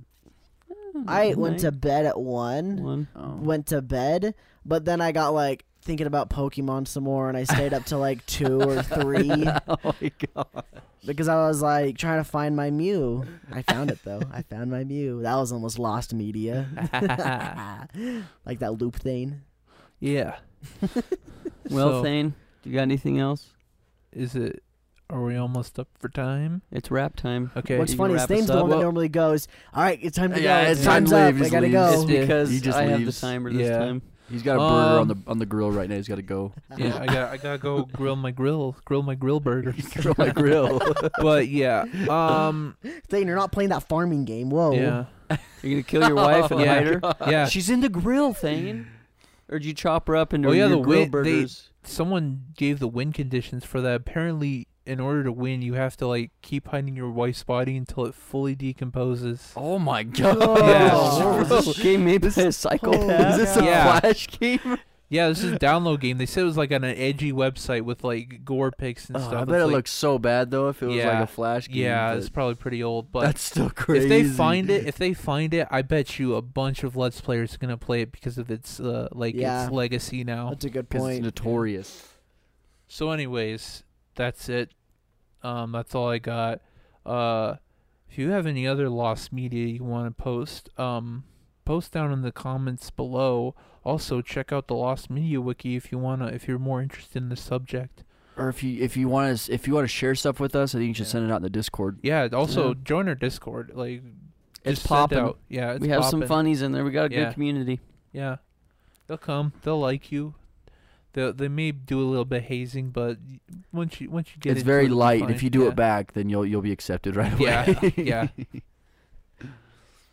Oh, I went to bed at one. one. Oh. Went to bed, but then I got like thinking about Pokemon some more, and I stayed up till like two or <laughs> three oh my god. because I was like trying to find my Mew. I found it though. I found my Mew. That was almost lost media, <laughs> like that loop thing. yeah. <laughs> Well, So- Thane, do you got anything else? Is it? Are we almost up for time? It's rap time. Okay. What's funny is wrap Thane's the one that normally goes, "All right, it's time to Yeah, go. it's time Time's to up. leave. I Just gotta leaves. go." It's because He just I have the leaves. timer this Yeah. time. He's got a burger on the Um, on the grill right now. He's got to go. yeah, I got I gotta go <laughs> grill my grill, grill my grill burger. <laughs> Grill my grill. <laughs> but yeah, um, Thane, you're not playing that farming game. Whoa. yeah, You're gonna kill your wife and Yeah. hide her. yeah. She's in the grill, Thane. Or did you chop her up into Oh, yeah, your the grill wi- they- Someone gave the wind conditions for that. Apparently, in order to win, you have to like keep hiding your wife's body until it fully decomposes. Oh my <laughs> god. Yeah. Is this game made by a psychopath? Is this a Yeah. flash game? Yeah, this is a download game. They said it was like on an edgy website with like gore pics and Oh, stuff. I It's bet it like- looks so bad though if it was like a flash game. Yeah, it's probably pretty old, but that's still crazy. if they find it, if <laughs> they find it, I bet you a bunch of Let's Players are gonna play it because of its uh, like Yeah. its legacy now. That's a good 'Cause it's point. notorious. So, anyways, that's it. Um, that's all I got. Uh, if you have any other lost media you want to post, um, post down in the comments below. Also, check out the Lost Media Wiki if you wanna, if you're more interested in the subject. Or if you if you want to if you want to share stuff with us, I think you should Yeah. send it out in the Discord. Yeah. Also, Yeah. join our Discord. Like, It's popping. out- Yeah, it's we have some funnies in there. We got a Yeah. good community. Yeah, they'll come. They'll like you. They they may do a little bit hazing, but once you once you get it's very light, and fine. if you do yeah. it back, then you'll you'll be accepted right away. Yeah, yeah. <laughs>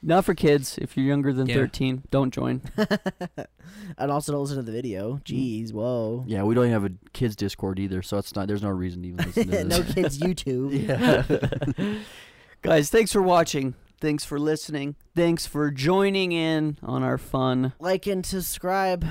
Not for kids. If you're younger than Yeah. 13, don't join. <laughs> and also don't listen to the video. Jeez, whoa. Yeah, we don't even have a kids Discord either, so it's not. There's no reason to even listen to this. <laughs> no this. kids <laughs> YouTube. Yeah. Guys, thanks for watching. Thanks for listening. Thanks for joining in on our fun. Like and subscribe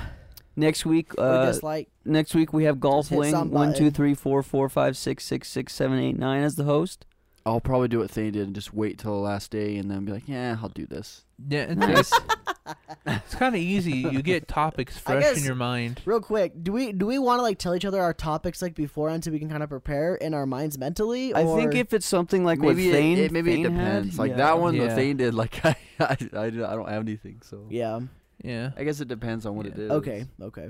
Next week, or uh, dislike. next week we have Golf Just hit Wing some one two button. three four four five six six six seven eight nine as the host. I'll probably do what Thane did and just wait till the last day and then be like, yeah, I'll do this. Yeah, it's, Nice. <laughs> it's kind of easy. You get topics fresh guess- in your mind. Real quick, do we do we want to like tell each other our topics like beforehand so we can kind of prepare in our minds mentally? I think if it's something like maybe what Thane, it, it maybe Thane it depends. Had, like yeah. that one Yeah. that Thane did, like I, <laughs> I, I, I don't have anything, so yeah. Yeah. I guess it depends on what it Yeah. is. Okay. Okay.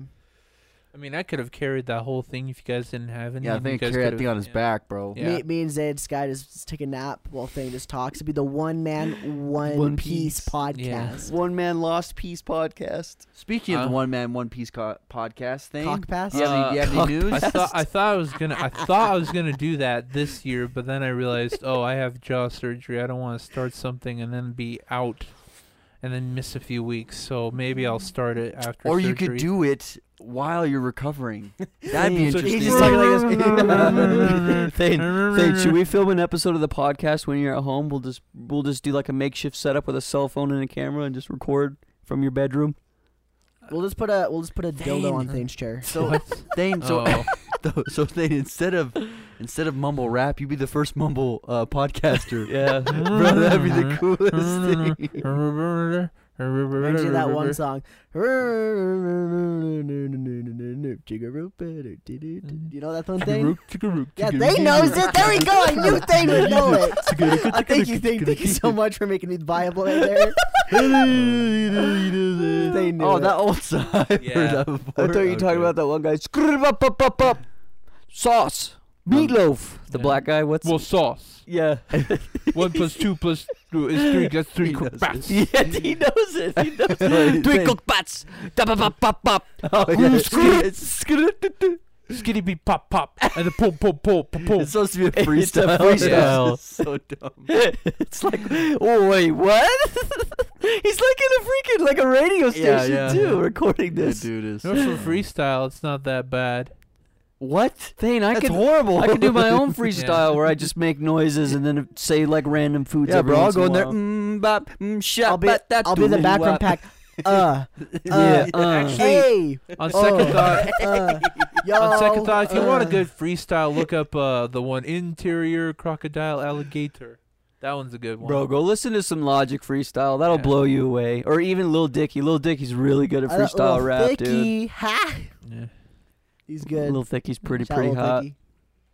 I mean, I could have carried that whole thing if you guys didn't have any. Yeah, I and you think guys carry that thing on his yeah. back, bro. Yeah. Me, me and Zayd Sky just, just take a nap while Thing just talks. It'd be the one man, one, One piece, piece. podcast. One Man Lost piece podcast. Speaking of Uh, the one man, one piece co- podcast thing, Cock pass. do you have any, you have any Uh, news? I thought I thought I was gonna I <laughs> thought I was gonna do that this year, but then I realized, oh, I have jaw surgery. I don't want to start something and then be out, and then miss a few weeks. So maybe I'll start it after. or you could do it while you're recovering. <laughs> That'd be interesting. He's just talking like Thane, <laughs> Thane, should we film an episode of the podcast when you're at home? We'll just we'll just do like a makeshift setup with a cell phone and a camera and just record from your bedroom. We'll just put a we'll just put a dildo on Thane's chair. so Thane, so Oh. <laughs> so, so Thane, instead of instead of mumble rap, you'd be the first mumble uh, podcaster. Yeah. Bro, that'd be the coolest thing. Reminds you that one <laughs> song. You know that one thing? Yeah, Thane knows it. There we go. I knew Thane would know it. I thank you, Thane. Thank you so much for making me viable right there. They knew oh, it. that old song. <laughs> I've heard Yeah. that before. I thought you were talking about that one guy. Sauce. Meatloaf. The Yeah. black guy. What's Well, sauce. yeah. <laughs> One plus two plus two is three. That's three He cooked bats. yeah, he knows it. He knows <laughs> it. Three Thane. cooked bats. Da-ba-ba-ba-ba. <laughs> Oh, yeah. Mm, it's- Skitty beep pop pop and the pull pull pull pull pull. It's supposed to be a It's a freestyle. freestyle. It's so dumb. it's like, oh wait, what? <laughs> He's like in a freaking like a radio station Yeah, yeah. too, recording That this. dude is. No, for freestyle, it's not that bad. What? Thane, I That's could horrible. I could do my own <laughs> freestyle where I just make noises and then say like random foods. Yeah, every bro. I'll once go in a there. while. Mm, bop, mm, shop, I'll be bat, that I'll be the background pack. <laughs> Uh, Yeah, uh, uh. Actually, hey, On oh, second thought, <laughs> uh, yo, on second thought, if you want a uh. good freestyle, look up uh, the one interior crocodile alligator. That one's a good one. Bro, go listen to some Logic freestyle. That'll Yeah. blow you away. Or even Lil Dicky. Lil Dicky's really good at Uh, freestyle Lil rap, dude. Thicky, Ha! Yeah. He's good. Lil Thicky's pretty Shout pretty Lil hot. Thicky.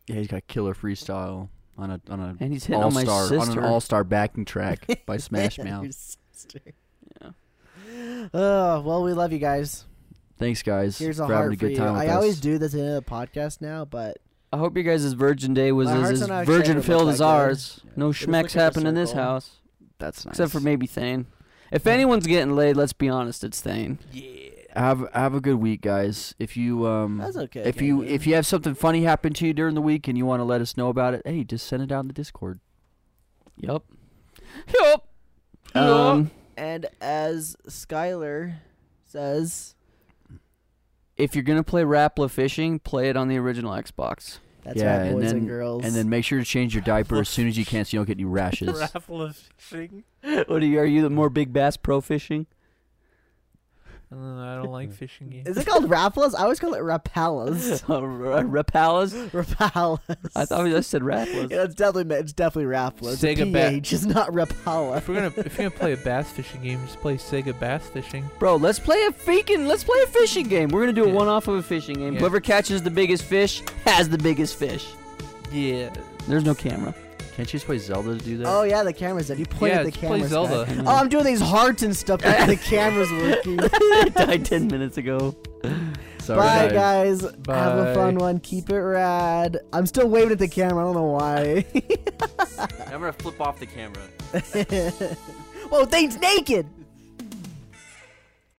Yeah, he's got killer freestyle on a on a And he's hitting all on my star on sister. an all star backing track <laughs> by Smash Your Mouth. sister. Yeah. Oh, well, we love you guys. Thanks, guys, Here's a for having heart a for good you. time with I us. always do this in a podcast now, but I hope you guys' Virgin Day was My heart's as, as not excited virgin about filled that as good. ours. Yeah. No was schmecks like a happen in this circle. house. That's nice. Except for maybe Thane. If anyone's getting laid, let's be honest, it's Thane. Have have a good week, guys. If you um that's okay. if you if you have something funny happen to you during the week and you want to let us know about it, hey, just send it down the Discord. Yup. Yup. Um, and as Skylar says, if you're gonna play Rapala Fishing, play it on the original Xbox. That's yeah, right, and boys then and girls. and then make sure to change your diaper as soon as you can, so you don't get any <laughs> rashes. Raffle of fishing. What are you? Are you the more big bass pro fishing? Uh, I don't like fishing games. is it called Rapalas? I always call it Rapalas. <laughs> Rapalas? Rapalas. I thought we just said Rapalas. <laughs> Yeah, it's definitely it's definitely Rapalas. It's Sega Bat- PH, it's not Rapala. if we're gonna if you're gonna play a <laughs> bass fishing game, just play Sega Bass Fishing. Bro, let's play a freaking let's play a fishing game. We're gonna do a Yeah. one off of a fishing game. Yeah. Whoever catches the biggest fish has the biggest fish. Yeah. There's no camera. Can't you just play Zelda to do that? Oh yeah, the camera's dead. You point Yeah, at the let's play camera. Zelda. Sky. Oh, I'm doing these hearts and stuff, but the <laughs> camera's working. it died ten minutes ago. Sorry, Bye, guys. guys. Have a fun Bye. one. Keep it rad. I'm still waving at the camera. I don't know why. I'm gonna flip off the camera. <laughs> Whoa, thing's naked.